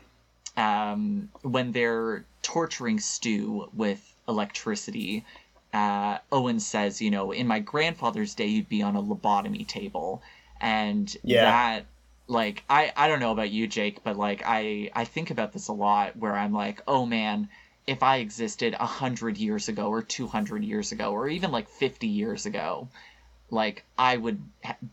um, when they're torturing Stu with electricity, uh, Owen says, you know, in my grandfather's day, you'd be on a lobotomy table. And yeah. that like I I don't know about you Jake but like I I think about this a lot where I'm like oh man if I existed a hundred years ago or two hundred years ago or even like fifty years ago like I would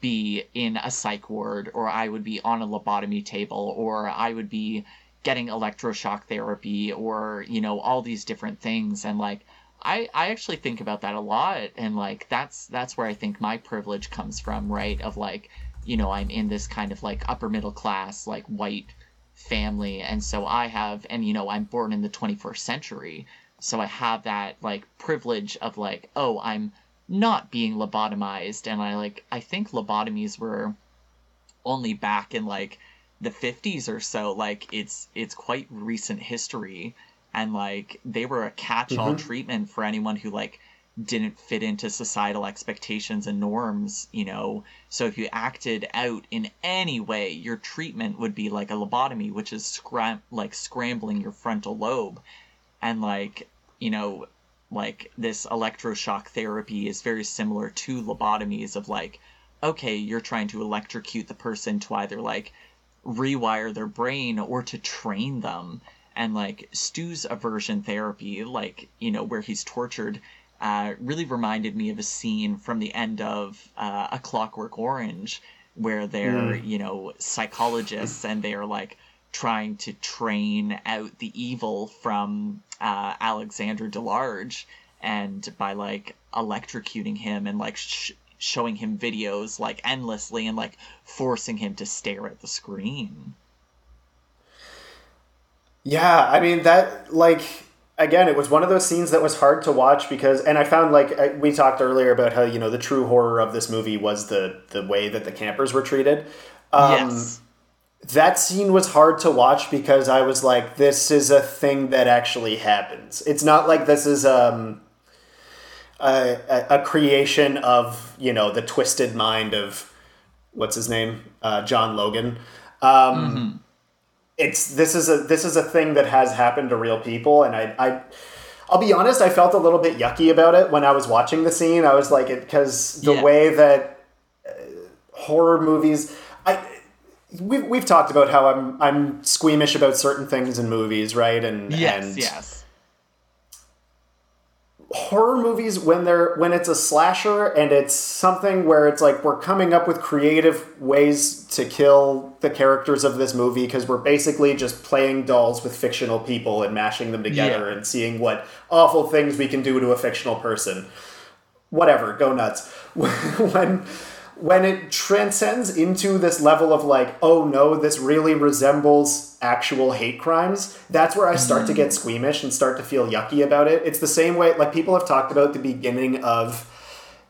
be in a psych ward or I would be on a lobotomy table or I would be getting electroshock therapy or you know all these different things and like I, I actually think about that a lot and like that's that's where I think my privilege comes from right of like you know, I'm in this kind of like upper middle class, like white family. And so I have, and you know, I'm born in the 21st century. So I have that like privilege of like, oh, I'm not being lobotomized. And I like, I think lobotomies were only back in like the 50s or so. Like it's, it's quite recent history. And like they were a catch all mm-hmm. treatment for anyone who like didn't fit into societal expectations and norms, you know. So if you acted out in any way, your treatment would be like a lobotomy, which is scram- like scrambling your frontal lobe. And like, you know, like this electroshock therapy is very similar to lobotomies of like, okay, you're trying to electrocute the person to either like rewire their brain or to train them. And like Stu's aversion therapy, like, you know, where he's tortured, uh, really reminded me of a scene from the end of uh, A Clockwork Orange, where they're mm. you know psychologists and they are like trying to train out the evil from uh, Alexander Delarge, and by like electrocuting him and like sh- showing him videos like endlessly and like forcing him to stare at the screen. Yeah, I mean that like again, it was one of those scenes that was hard to watch because, and I found like we talked earlier about how you know the true horror of this movie was the the way that the campers were treated. Um, yes. That scene was hard to watch because I was like, this is a thing that actually happens. It's not like this is um, a, a, creation of you know the twisted mind of what's his name, uh, John Logan. Um, mm-hmm it's this is a this is a thing that has happened to real people, and I I. I'll be honest, I felt a little bit yucky about it when I was watching the scene. I was like, because the yeah. way that uh, horror movies, I we've, we've talked about how I'm I'm squeamish about certain things in movies, right? And yes, and yes horror movies when they're when it's a slasher and it's something where it's like we're coming up with creative ways to kill the characters of this movie because we're basically just playing dolls with fictional people and mashing them together yeah. and seeing what awful things we can do to a fictional person whatever go nuts <laughs> when when it transcends into this level of like, oh no, this really resembles actual hate crimes, that's where I start mm. to get squeamish and start to feel yucky about it. It's the same way, like people have talked about the beginning of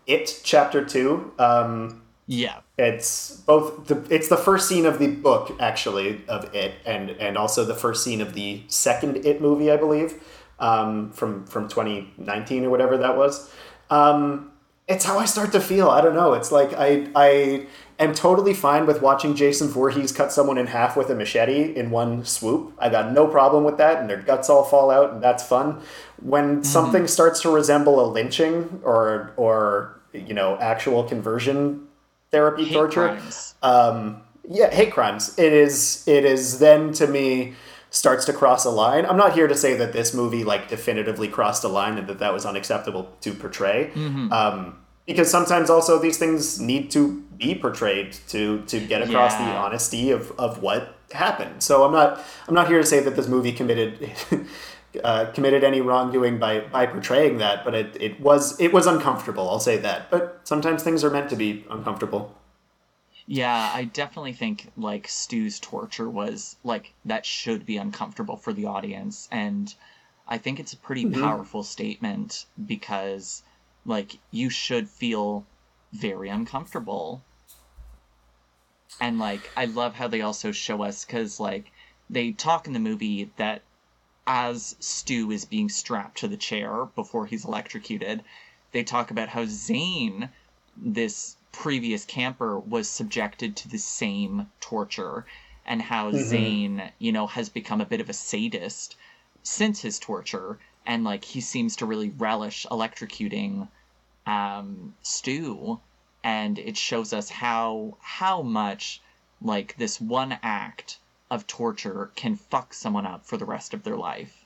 It Chapter Two. Um, yeah, it's both the it's the first scene of the book actually of It, and and also the first scene of the second It movie, I believe, um, from from 2019 or whatever that was. Um, it's how I start to feel. I don't know. It's like I I am totally fine with watching Jason Voorhees cut someone in half with a machete in one swoop. I got no problem with that, and their guts all fall out, and that's fun. When mm-hmm. something starts to resemble a lynching or or you know actual conversion therapy hate torture, um, yeah, hate crimes. It is it is then to me starts to cross a line. I'm not here to say that this movie like definitively crossed a line and that that was unacceptable to portray. Mm-hmm. Um, because sometimes also these things need to be portrayed to to get across yeah. the honesty of, of what happened. So I'm not I'm not here to say that this movie committed <laughs> uh, committed any wrongdoing by by portraying that, but it, it was it was uncomfortable. I'll say that. But sometimes things are meant to be uncomfortable. Yeah, I definitely think like Stu's torture was like that should be uncomfortable for the audience and I think it's a pretty mm-hmm. powerful statement because like you should feel very uncomfortable. And like I love how they also show us cuz like they talk in the movie that as Stu is being strapped to the chair before he's electrocuted, they talk about how Zane, this previous camper, was subjected to the same torture and how mm-hmm. Zane, you know, has become a bit of a sadist since his torture and like he seems to really relish electrocuting um, Stu and it shows us how how much like this one act of torture can fuck someone up for the rest of their life.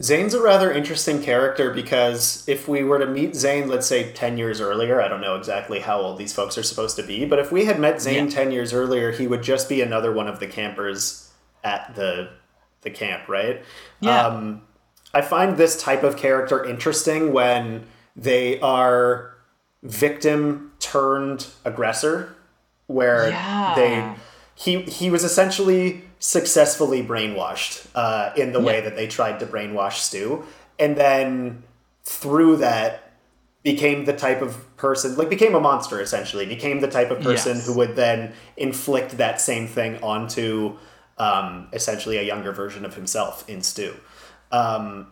Zane's a rather interesting character because if we were to meet Zane, let's say 10 years earlier, I don't know exactly how old these folks are supposed to be, but if we had met Zane yeah. 10 years earlier, he would just be another one of the campers at the the camp, right? Yeah. Um, I find this type of character interesting when they are victim turned aggressor, where yeah. they he he was essentially successfully brainwashed uh, in the yeah. way that they tried to brainwash Stu, and then through that became the type of person like became a monster essentially became the type of person yes. who would then inflict that same thing onto um, essentially a younger version of himself in Stu. Um,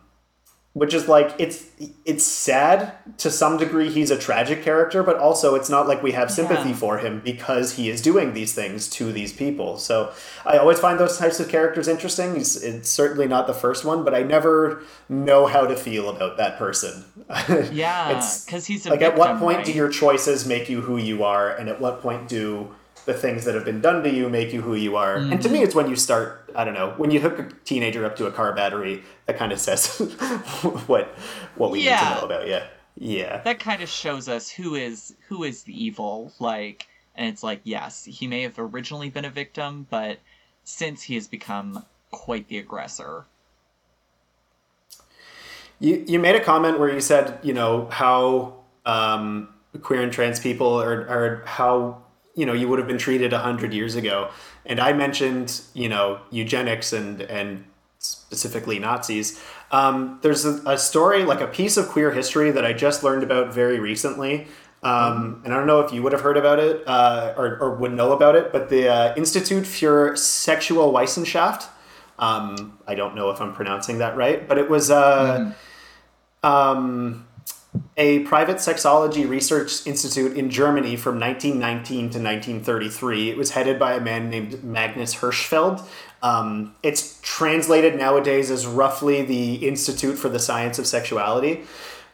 which is like it's it's sad to some degree he's a tragic character but also it's not like we have sympathy yeah. for him because he is doing these things to these people so i always find those types of characters interesting it's, it's certainly not the first one but i never know how to feel about that person <laughs> yeah because he's like victim, at what point right? do your choices make you who you are and at what point do the things that have been done to you make you who you are. Mm-hmm. And to me, it's when you start, I don't know, when you hook a teenager up to a car battery, that kind of says <laughs> what what we yeah. need to know about you. Yeah. That kind of shows us who is who is the evil, like and it's like, yes, he may have originally been a victim, but since he has become quite the aggressor. You you made a comment where you said, you know, how um, queer and trans people are, are how you know you would have been treated 100 years ago. And i mentioned you know eugenics and and specifically nazis. Um, there's a, a, story like a piece of queer history that i just learned about very recently. Um, and i don't know if you would have heard about it uh, or, or, would know about it but the uh, institute für sexualwissenschaft um, i don't know if i'm pronouncing that right but it was uh, mm-hmm. A private sexology research institute in Germany from 1919 to 1933. It was headed by a man named Magnus Hirschfeld. Um, it's translated nowadays as roughly the Institute for the Science of Sexuality.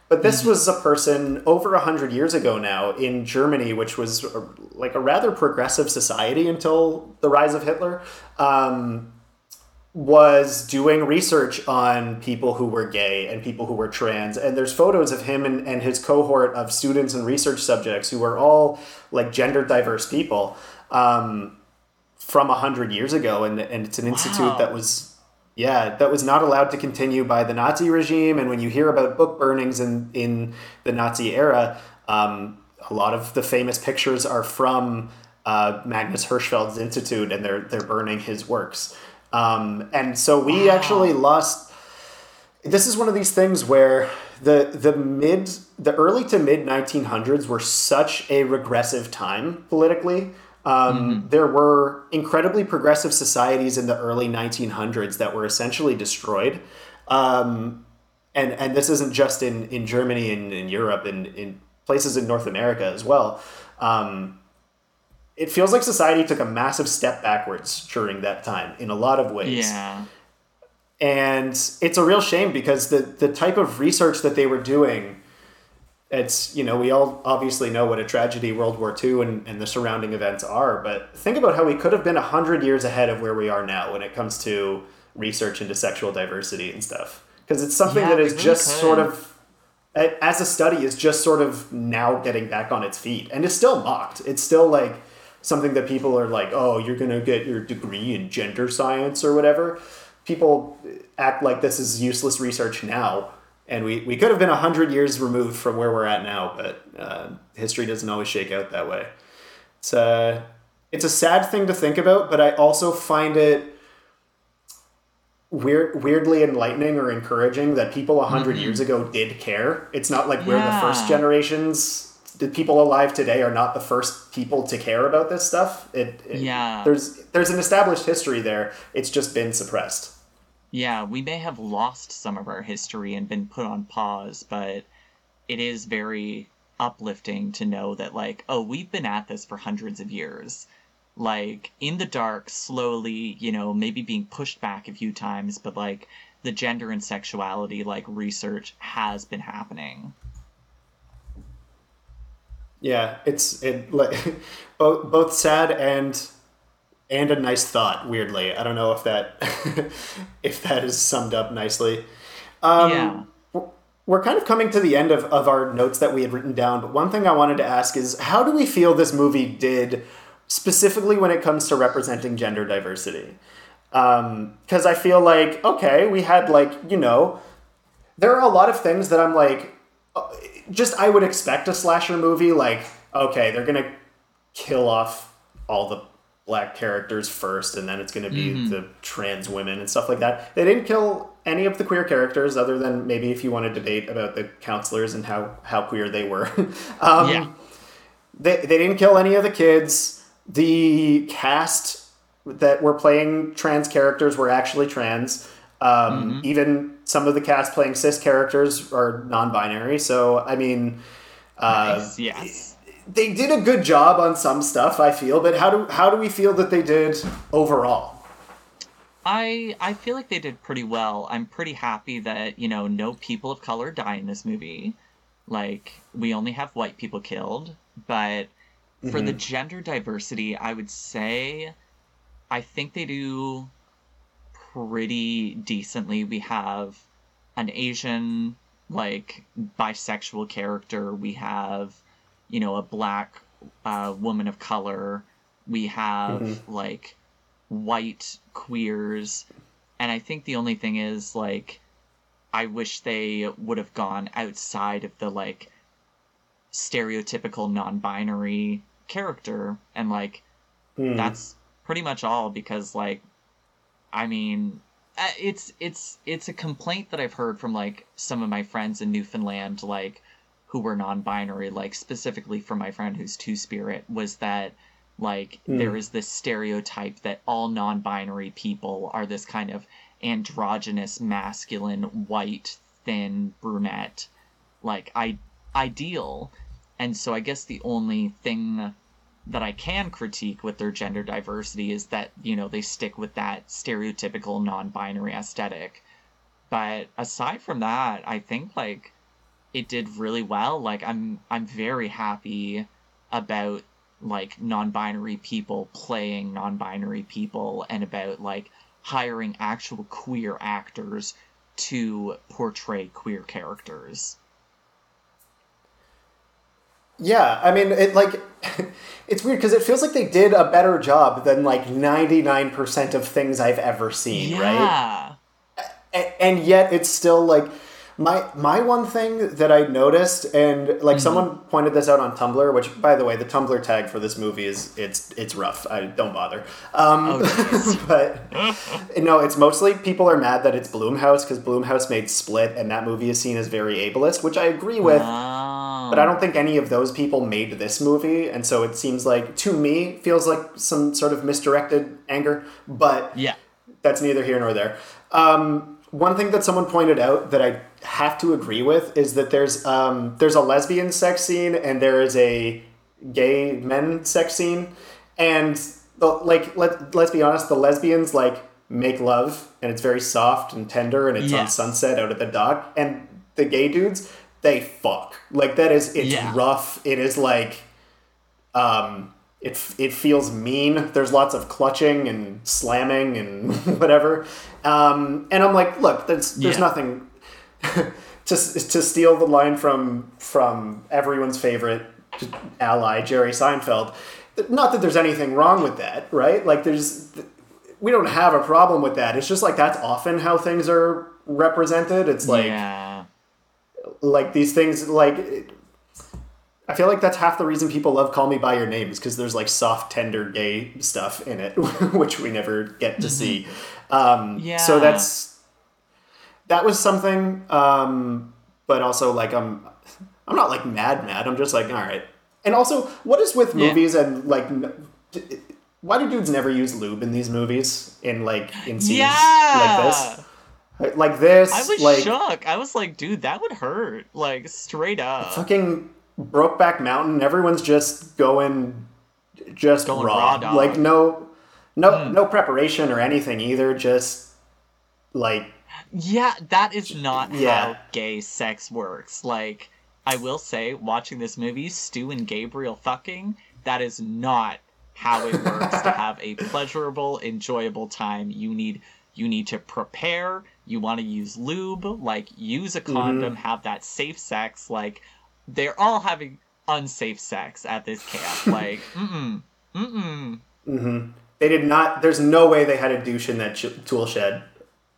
But this mm-hmm. was a person over 100 years ago now in Germany, which was a, like a rather progressive society until the rise of Hitler. Um, was doing research on people who were gay and people who were trans. And there's photos of him and, and his cohort of students and research subjects who were all like gender diverse people um, from 100 years ago. And, and it's an institute that was yeah that was not allowed to continue by the nazi regime. And when you hear about book burnings in, in the nazi era um, a lot of the famous pictures are from uh, magnus hirschfeld's institute and they're, they're burning his works um, and so we wow. actually lost. This is one of these things where the the mid the early to mid 1900s were such a regressive time politically. Um, mm-hmm. There were incredibly progressive societies in the early 1900s that were essentially destroyed. Um, and and this isn't just in, in Germany and in Europe and in places in North America as well. Um, it feels like society took a massive step backwards during that time in a lot of ways. Yeah. And it's a real shame because the the type of research that they were doing, it's you know we all obviously know what a tragedy World War II and, and the surrounding events are, but think about how we could have been a hundred years ahead of where we are now when it comes to research into sexual diversity and stuff. Because it's something yeah, that is really just could. sort of as a study is just sort of now getting back on its feet and is still mocked. It's still like something that people are like, oh, you're going to get your degree in gender science or whatever. People act like this is useless research now. And we, we could have been 100 years removed from where we're at now, but uh, history doesn't always shake out that way. It's a, it's a sad thing to think about, but I also find it weird, weirdly enlightening or encouraging that people 100 mm-hmm. years ago did care. It's not like we're the first generations the people alive today are not the first people to care about this stuff. It, it, yeah. There's there's an established history there. It's just been suppressed. yeah, we may have lost some of our history and been put on pause, but it is very uplifting to know that like, oh, we've been at this for hundreds of years. Like in the dark, slowly, you know, maybe being pushed back a few times, but like the gender and sexuality like research has been happening. Yeah, it's it like <laughs> both both sad and and a nice thought. Weirdly, I don't know if that <laughs> if that is summed up nicely. Um, yeah. We're kind of coming to the end of, of our notes that we had written down, but one thing I wanted to ask is how do we feel this movie did specifically when it comes to representing gender diversity? Because um, I feel like, okay, we had like, you know, there are a lot of things that I'm like, uh, just I would expect a slasher movie like okay they're gonna kill off all the black characters first and then it's gonna be mm-hmm. the trans women and stuff like that. They didn't kill any of the queer characters other than maybe if you want to debate about the counselors and how how queer they were. <laughs> Um, yeah. they, they didn't kill any of the kids. The cast that were playing trans characters were actually trans um, mm-hmm. Even some of the cast playing cis characters are non-binary. So I mean, uh, nice. yes, they did a good job on some stuff. I feel, but how do how do we feel that they did overall? I I feel like they did pretty well. I'm pretty happy that you know no people of color die in this movie. Like we only have white people killed, but for mm-hmm. the gender diversity, I would say I think they do pretty decently. We have an Asian like bisexual character. We have you know a black uh, woman of color. We have mm-hmm. like white queers, and I think the only thing is like I wish they would have gone outside of the like stereotypical non-binary character and like mm. that's pretty much all because like I mean, uh, it's it's it's a complaint that I've heard from like some of my friends in Newfoundland, like who were non-binary, like specifically from my friend who's two spirit, was that like mm. there is this stereotype that all non-binary people are this kind of androgynous, masculine, white, thin brunette, like I ideal, and so I guess the only thing that I can critique with their gender diversity is that, you know, they stick with that stereotypical non binary aesthetic. But aside from that, I think like it did really well. Like I'm I'm very happy about like non-binary people playing non-binary people and about like hiring actual queer actors to portray queer characters. Yeah, I mean, it like <laughs> it's weird because it feels like they did a better job than like ninety nine percent of things I've ever seen, yeah. right? And, and yet it's still like my my one thing that I noticed, and like mm-hmm. someone pointed this out on Tumblr, which by the way, the Tumblr tag for this movie is it's it's rough. I don't bother. Um, oh, <laughs> but no, it's mostly people are mad that it's Blumhouse because Blumhouse made Split, and that movie is seen as very ableist, which I agree with. Oh. But I don't think any of those people made this movie, and so it seems like to me feels like some sort of misdirected anger. But yeah, that's neither here nor there. Um, one thing that someone pointed out that I have to agree with is that there's um, there's a lesbian sex scene and there is a gay men sex scene, and the, like let let's be honest, the lesbians like make love and it's very soft and tender and it's on sunset out at the dock, and the gay dudes they fuck like that is it's yeah. rough. It is like um it, it feels mean. There's lots of clutching and slamming and <laughs> whatever. Um, and I'm like, look, there's there's yeah. nothing <laughs> to to steal the line from from everyone's favorite ally Jerry Seinfeld. Not that there's anything wrong with that, right? Like there's we don't have a problem with that. It's just like that's often how things are represented. It's like yeah. Like these things like I feel like that's half the reason people love Call Me by Your Name is because there's like soft, tender, gay stuff in it, <laughs> which we never get to see. Mm-hmm. Um, yeah. So that's that was something, um, but also like I'm I'm not like mad mad. I'm just like all right. And also, what is with movies yeah. and like why do dudes never use lube in these movies in like in scenes yeah. like this? Like this, I was like shook. I was like, dude, that would hurt. Like straight up. fucking Brokeback Mountain. Everyone's just going, just Going raw. raw like no, no, Hmm. no preparation or anything either. Just like Yeah, that is not Yeah. how gay sex works. Like, I will say, watching this movie, Stu and Gabriel fucking, that is not how it works to <laughs> have a pleasurable, enjoyable time. You need you need to prepare, you want to use lube, like use a condom, have that safe sex, like they're all having unsafe sex at this camp. <laughs> Like, mm-mm. Mm-mm. hmm they did not. There's no way they had a douche in that ch- tool shed.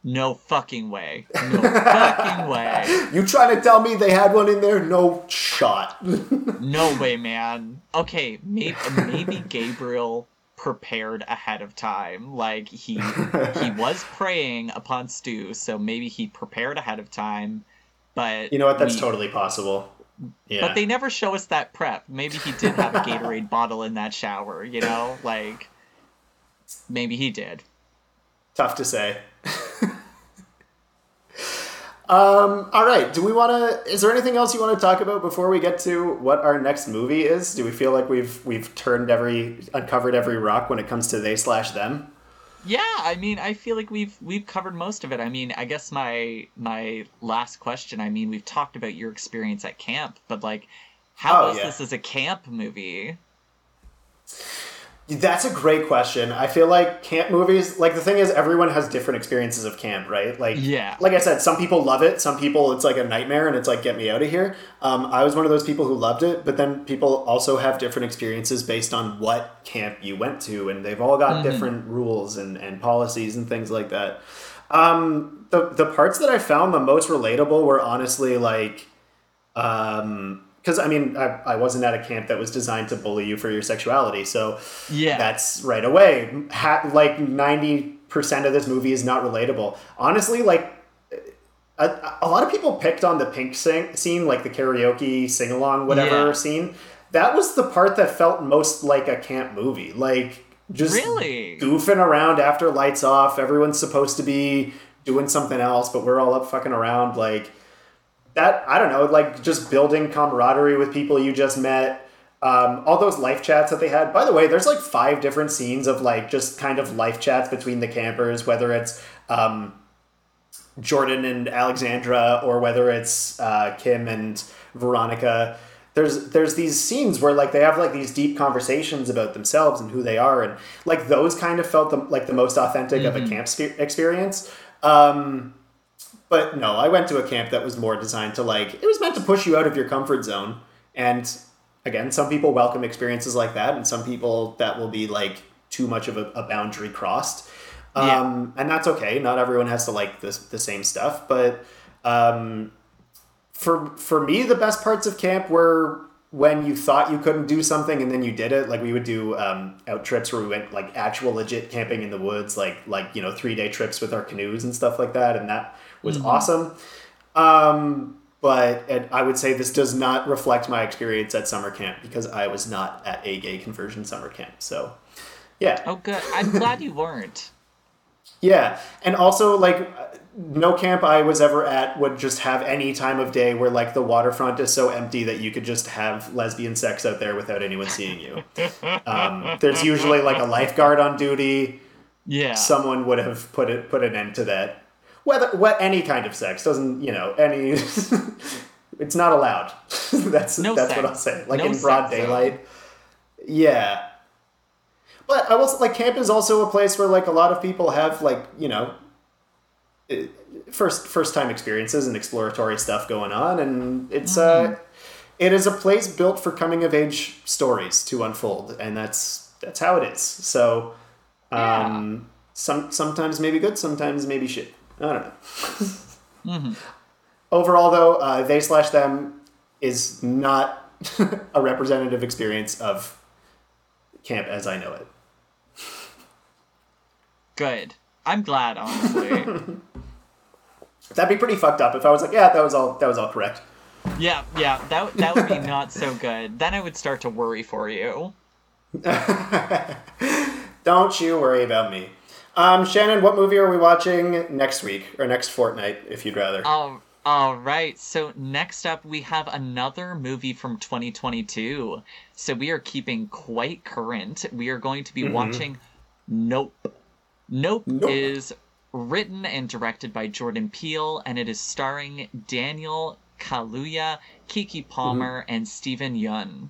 No fucking way. <laughs> No fucking way. You trying to tell me they had one in there? No shot. <laughs> No way, man. Okay, maybe maybe Gabriel prepared ahead of time. Like he <laughs> he was preying upon Stu, so maybe he prepared ahead of time. But you know what? That's we- totally possible. Yeah. But they never show us that prep. Maybe he did have a <laughs> Gatorade bottle in that shower. You know, like maybe he did. Tough to say. Um, all right. Do we want to? Is there anything else you want to talk about before we get to what our next movie is? Do we feel like we've we've turned every uncovered every rock when it comes to they slash them? Yeah, I mean, I feel like we've we've covered most of it. I mean, I guess my my last question. I mean, we've talked about your experience at camp, but like, how Oh, was yeah. this as a camp movie? That's a great question. I feel like camp movies, like the thing is, everyone has different experiences of camp, right? Like, Yeah. like I said, some people love it. Some people, it's like a nightmare, and it's like get me out of here. Um, I was one of those people who loved it, but then people also have different experiences based on what camp you went to, and they've all got different rules and, and policies and things like that. Um, the the parts that I found the most relatable were honestly like um because i mean I, I wasn't at a camp that was designed to bully you for your sexuality so Yeah. that's right away ha- like 90% of this movie is not relatable honestly like a, a lot of people picked on the pink sing- scene like the karaoke sing-along whatever Yeah. scene that was the part that felt most like a camp movie like just Really? goofing around after lights off everyone's supposed to be doing something else but we're all up fucking around like that I don't know, like just building camaraderie with people you just met. Um, all those life chats that they had. By the way, there's like five different scenes of like just kind of life chats between the campers, whether it's um, Jordan and Alexandra or whether it's uh, Kim and Veronica. There's there's these scenes where like they have like these deep conversations about themselves and who they are, and like those kind of felt the, like the most authentic of a camp spe- experience. Um, but no, I went to a camp that was more designed to like it was meant to push you out of your comfort zone. And again, some people welcome experiences like that, and some people that will be like too much of a, a boundary crossed. Yeah. Um, and that's okay. Not everyone has to like this the same stuff, but um, for for me, the best parts of camp were when you thought you couldn't do something and then you did it. Like we would do um, out trips where we went like actual legit camping in the woods, like like you know three day trips with our canoes and stuff like that, and that was awesome. Um, but and I would say this does not reflect my experience at summer camp because I was not at a gay conversion summer camp. So yeah, Oh, good. I'm glad you weren't. <laughs> yeah, and also like no camp I was ever at would just have any time of day where like the waterfront is so empty that you could just have lesbian sex out there without anyone seeing you. Um, there's usually like a lifeguard on duty. Yeah. Someone would have put it put an end to that. Whether what any kind of sex doesn't you know any. <laughs> it's not allowed. <laughs> that's No that's sex. what I'll say. Like No in broad daylight. Yeah. But I will say, like camp is also a place where like a lot of people have like you know eh, first first time experiences and exploratory stuff going on, and it's uh it is a place built for coming of age stories to unfold, and that's that's how it is. So um, some sometimes maybe good, sometimes maybe shit. I don't know. Overall, though, uh, they slash them is not <laughs> a representative experience of camp as I know it. Good. I'm glad, honestly. <laughs> That'd be pretty fucked up if I was like, yeah, that was all that was all correct. yeah, yeah. That that would be not so good. Then I would start to worry for you. <laughs> Don't you worry about me. Um, Shannon, what movie are we watching next week or next fortnight, if you'd rather? All, all right. So next up, we have another movie from 2022. So we are keeping quite current. We are going to be watching Nope. Nope. Nope. is written and directed by Jordan Peele, and it is starring Daniel Kaluuya, Keke Palmer, and Steven Yeun.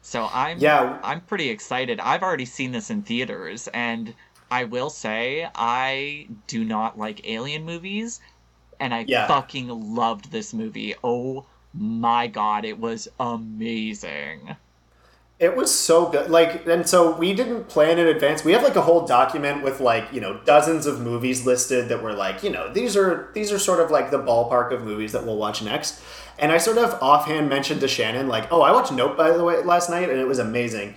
So I'm Yeah. I'm pretty excited. I've already seen this in theaters, and I will say I do not like alien movies, and I Yeah. fucking loved this movie. Oh my god, it was amazing. It was so good. Like, and so we didn't plan in advance. We have like a whole document with like you know dozens of movies listed that were like you know these are these are sort of like the ballpark of movies that we'll watch next. And I sort of offhand mentioned to Shannon like, oh, I watched Nope by the way last night and it was amazing.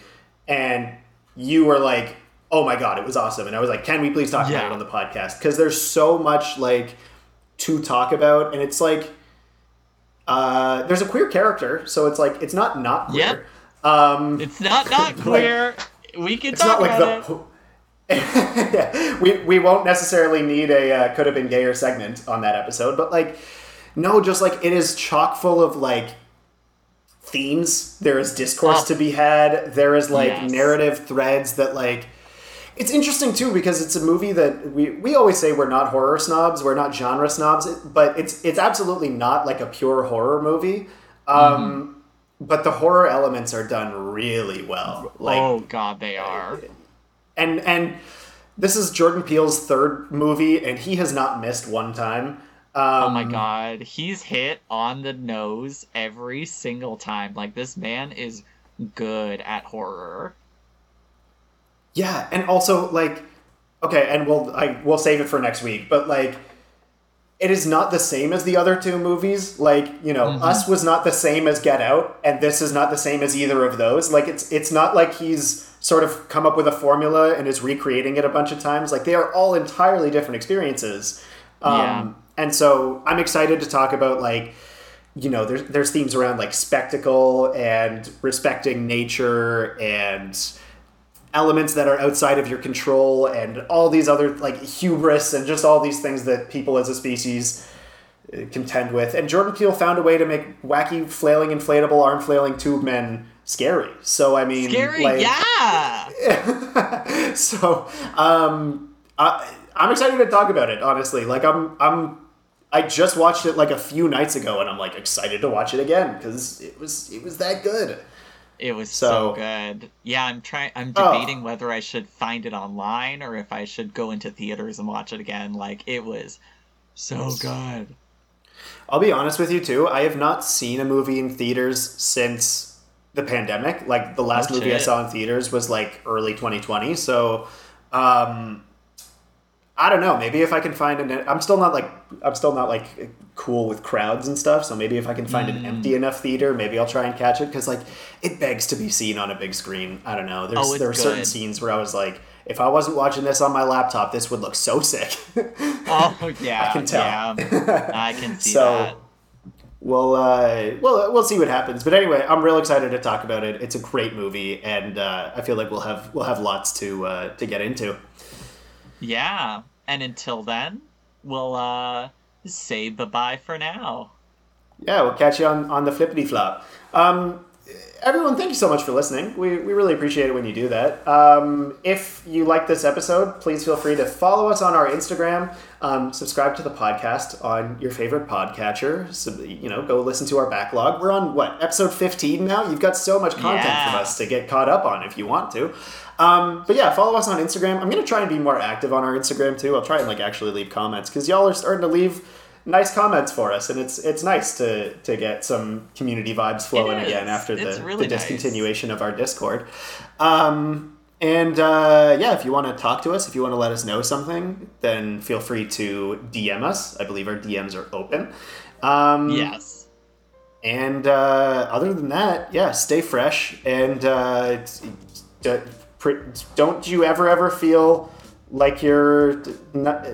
And you were like, oh my god, it was awesome. And I was like, can we please talk about it on the podcast? Because there's so much like to talk about, and it's like. Uh, there's a queer character, so it's like it's not not queer. Yep. Um, It's not not <laughs> queer. we can it's talk not like about the. it. <laughs> Yeah, we we won't necessarily need a uh, could have been gayer segment on that episode, but like, no, just like it is chock full of like themes. There is discourse Oh. to be had. There is like Yes. narrative threads that like. It's interesting too because it's a movie that we, we always say we're not horror snobs, we're not genre snobs, but it's it's absolutely not like a pure horror movie. Um, But the horror elements are done really well. Like oh god, they are. and and this is Jordan Peele's third movie, and he has not missed one time. Um, Oh my god, he's hit on the nose every single time. Like this man is good at horror. Yeah, and also like, okay, and we'll I we'll save it for next week, but like, it is not the same as the other two movies. Like, you know, Us was not the same as Get Out, and this is not the same as either of those. Like, it's it's not like he's sort of come up with a formula and is recreating it a bunch of times. Like, they are all entirely different experiences. Um, Yeah. And so I'm excited to talk about like you know, there's there's themes around like spectacle and respecting nature and elements that are outside of your control and all these other like hubris and just all these things that people as a species uh, contend with. And Jordan Peele found a way to make wacky flailing inflatable arm flailing tube men scary. So I mean Scary, like, yeah. <laughs> so um I, I'm excited to talk about it honestly. Like I'm I'm I just watched it like a few nights ago and I'm like excited to watch it again because it was it was that good. It was so, So- good. Yeah, I'm trying. I'm Oh. debating whether I should find it online or if I should go into theaters and watch it again. Like it was so good. I'll be honest with you too. I have not seen a movie in theaters since the pandemic. Like the last Oh, movie I saw in theaters was like early 2020. So, um, I don't know. Maybe if I can find an, I'm still not like I'm still not like cool with crowds and stuff. So maybe if I can find an Mm. empty enough theater, maybe I'll try and catch it because like it begs to be seen on a big screen. I don't know. There's Oh, there are certain scenes where I was like, if I wasn't watching this on my laptop, this would look so sick. <laughs> Oh yeah, <laughs> I can tell. yeah. I can see So, that. We'll uh, we'll we'll see what happens. But anyway, I'm real excited to talk about it. It's a great movie, and uh, I feel like we'll have we'll have lots to uh, to get into. Yeah. And until then, we'll uh say bye bye for now. Yeah, we'll catch you on on the flippity flop. Um, everyone, thank you so much for listening. We, we really appreciate it when you do that. Um, if you like this episode, please feel free to follow us on our Instagram. Um, subscribe to the podcast on your favorite podcatcher. So, you know, go listen to our backlog. We're on what episode fifteen now. You've got so much content Yeah. from us to get caught up on if you want to. Um, but yeah, follow us on Instagram. I'm gonna try and be more active on our Instagram too. I'll try and like actually leave comments because y'all are starting to leave nice comments for us, and it's it's nice to to get some community vibes flowing again after the, really the nice. discontinuation of our Discord. Um, and uh, yeah, if you want to talk to us, if you want to let us know something, then feel free to DM us. I believe our DMs are open. Um, Yes. and uh, other than that, yeah, stay fresh and uh, don't you ever ever feel like you're not,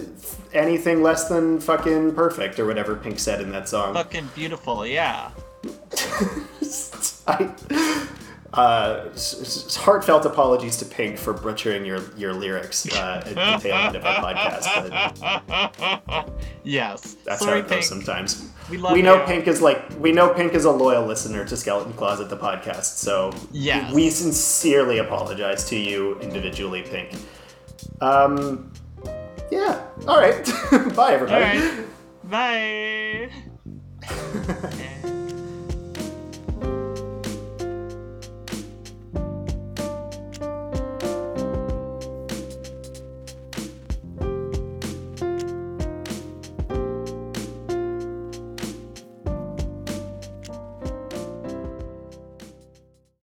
anything less than fucking perfect or whatever Pink said in that song. Fucking beautiful, yeah. <laughs> I, Uh, heartfelt apologies to Pink for butchering your your lyrics uh, at the tail end of our podcast. <laughs> Yes. that's Sorry, how it Pink. goes sometimes. We love know you. Pink is like we know Pink is a loyal listener to Skeleton Closet the podcast, so Yes. we sincerely apologize to you individually, Pink. Um, yeah. All right. <laughs> Bye, everybody. right. Bye. <laughs>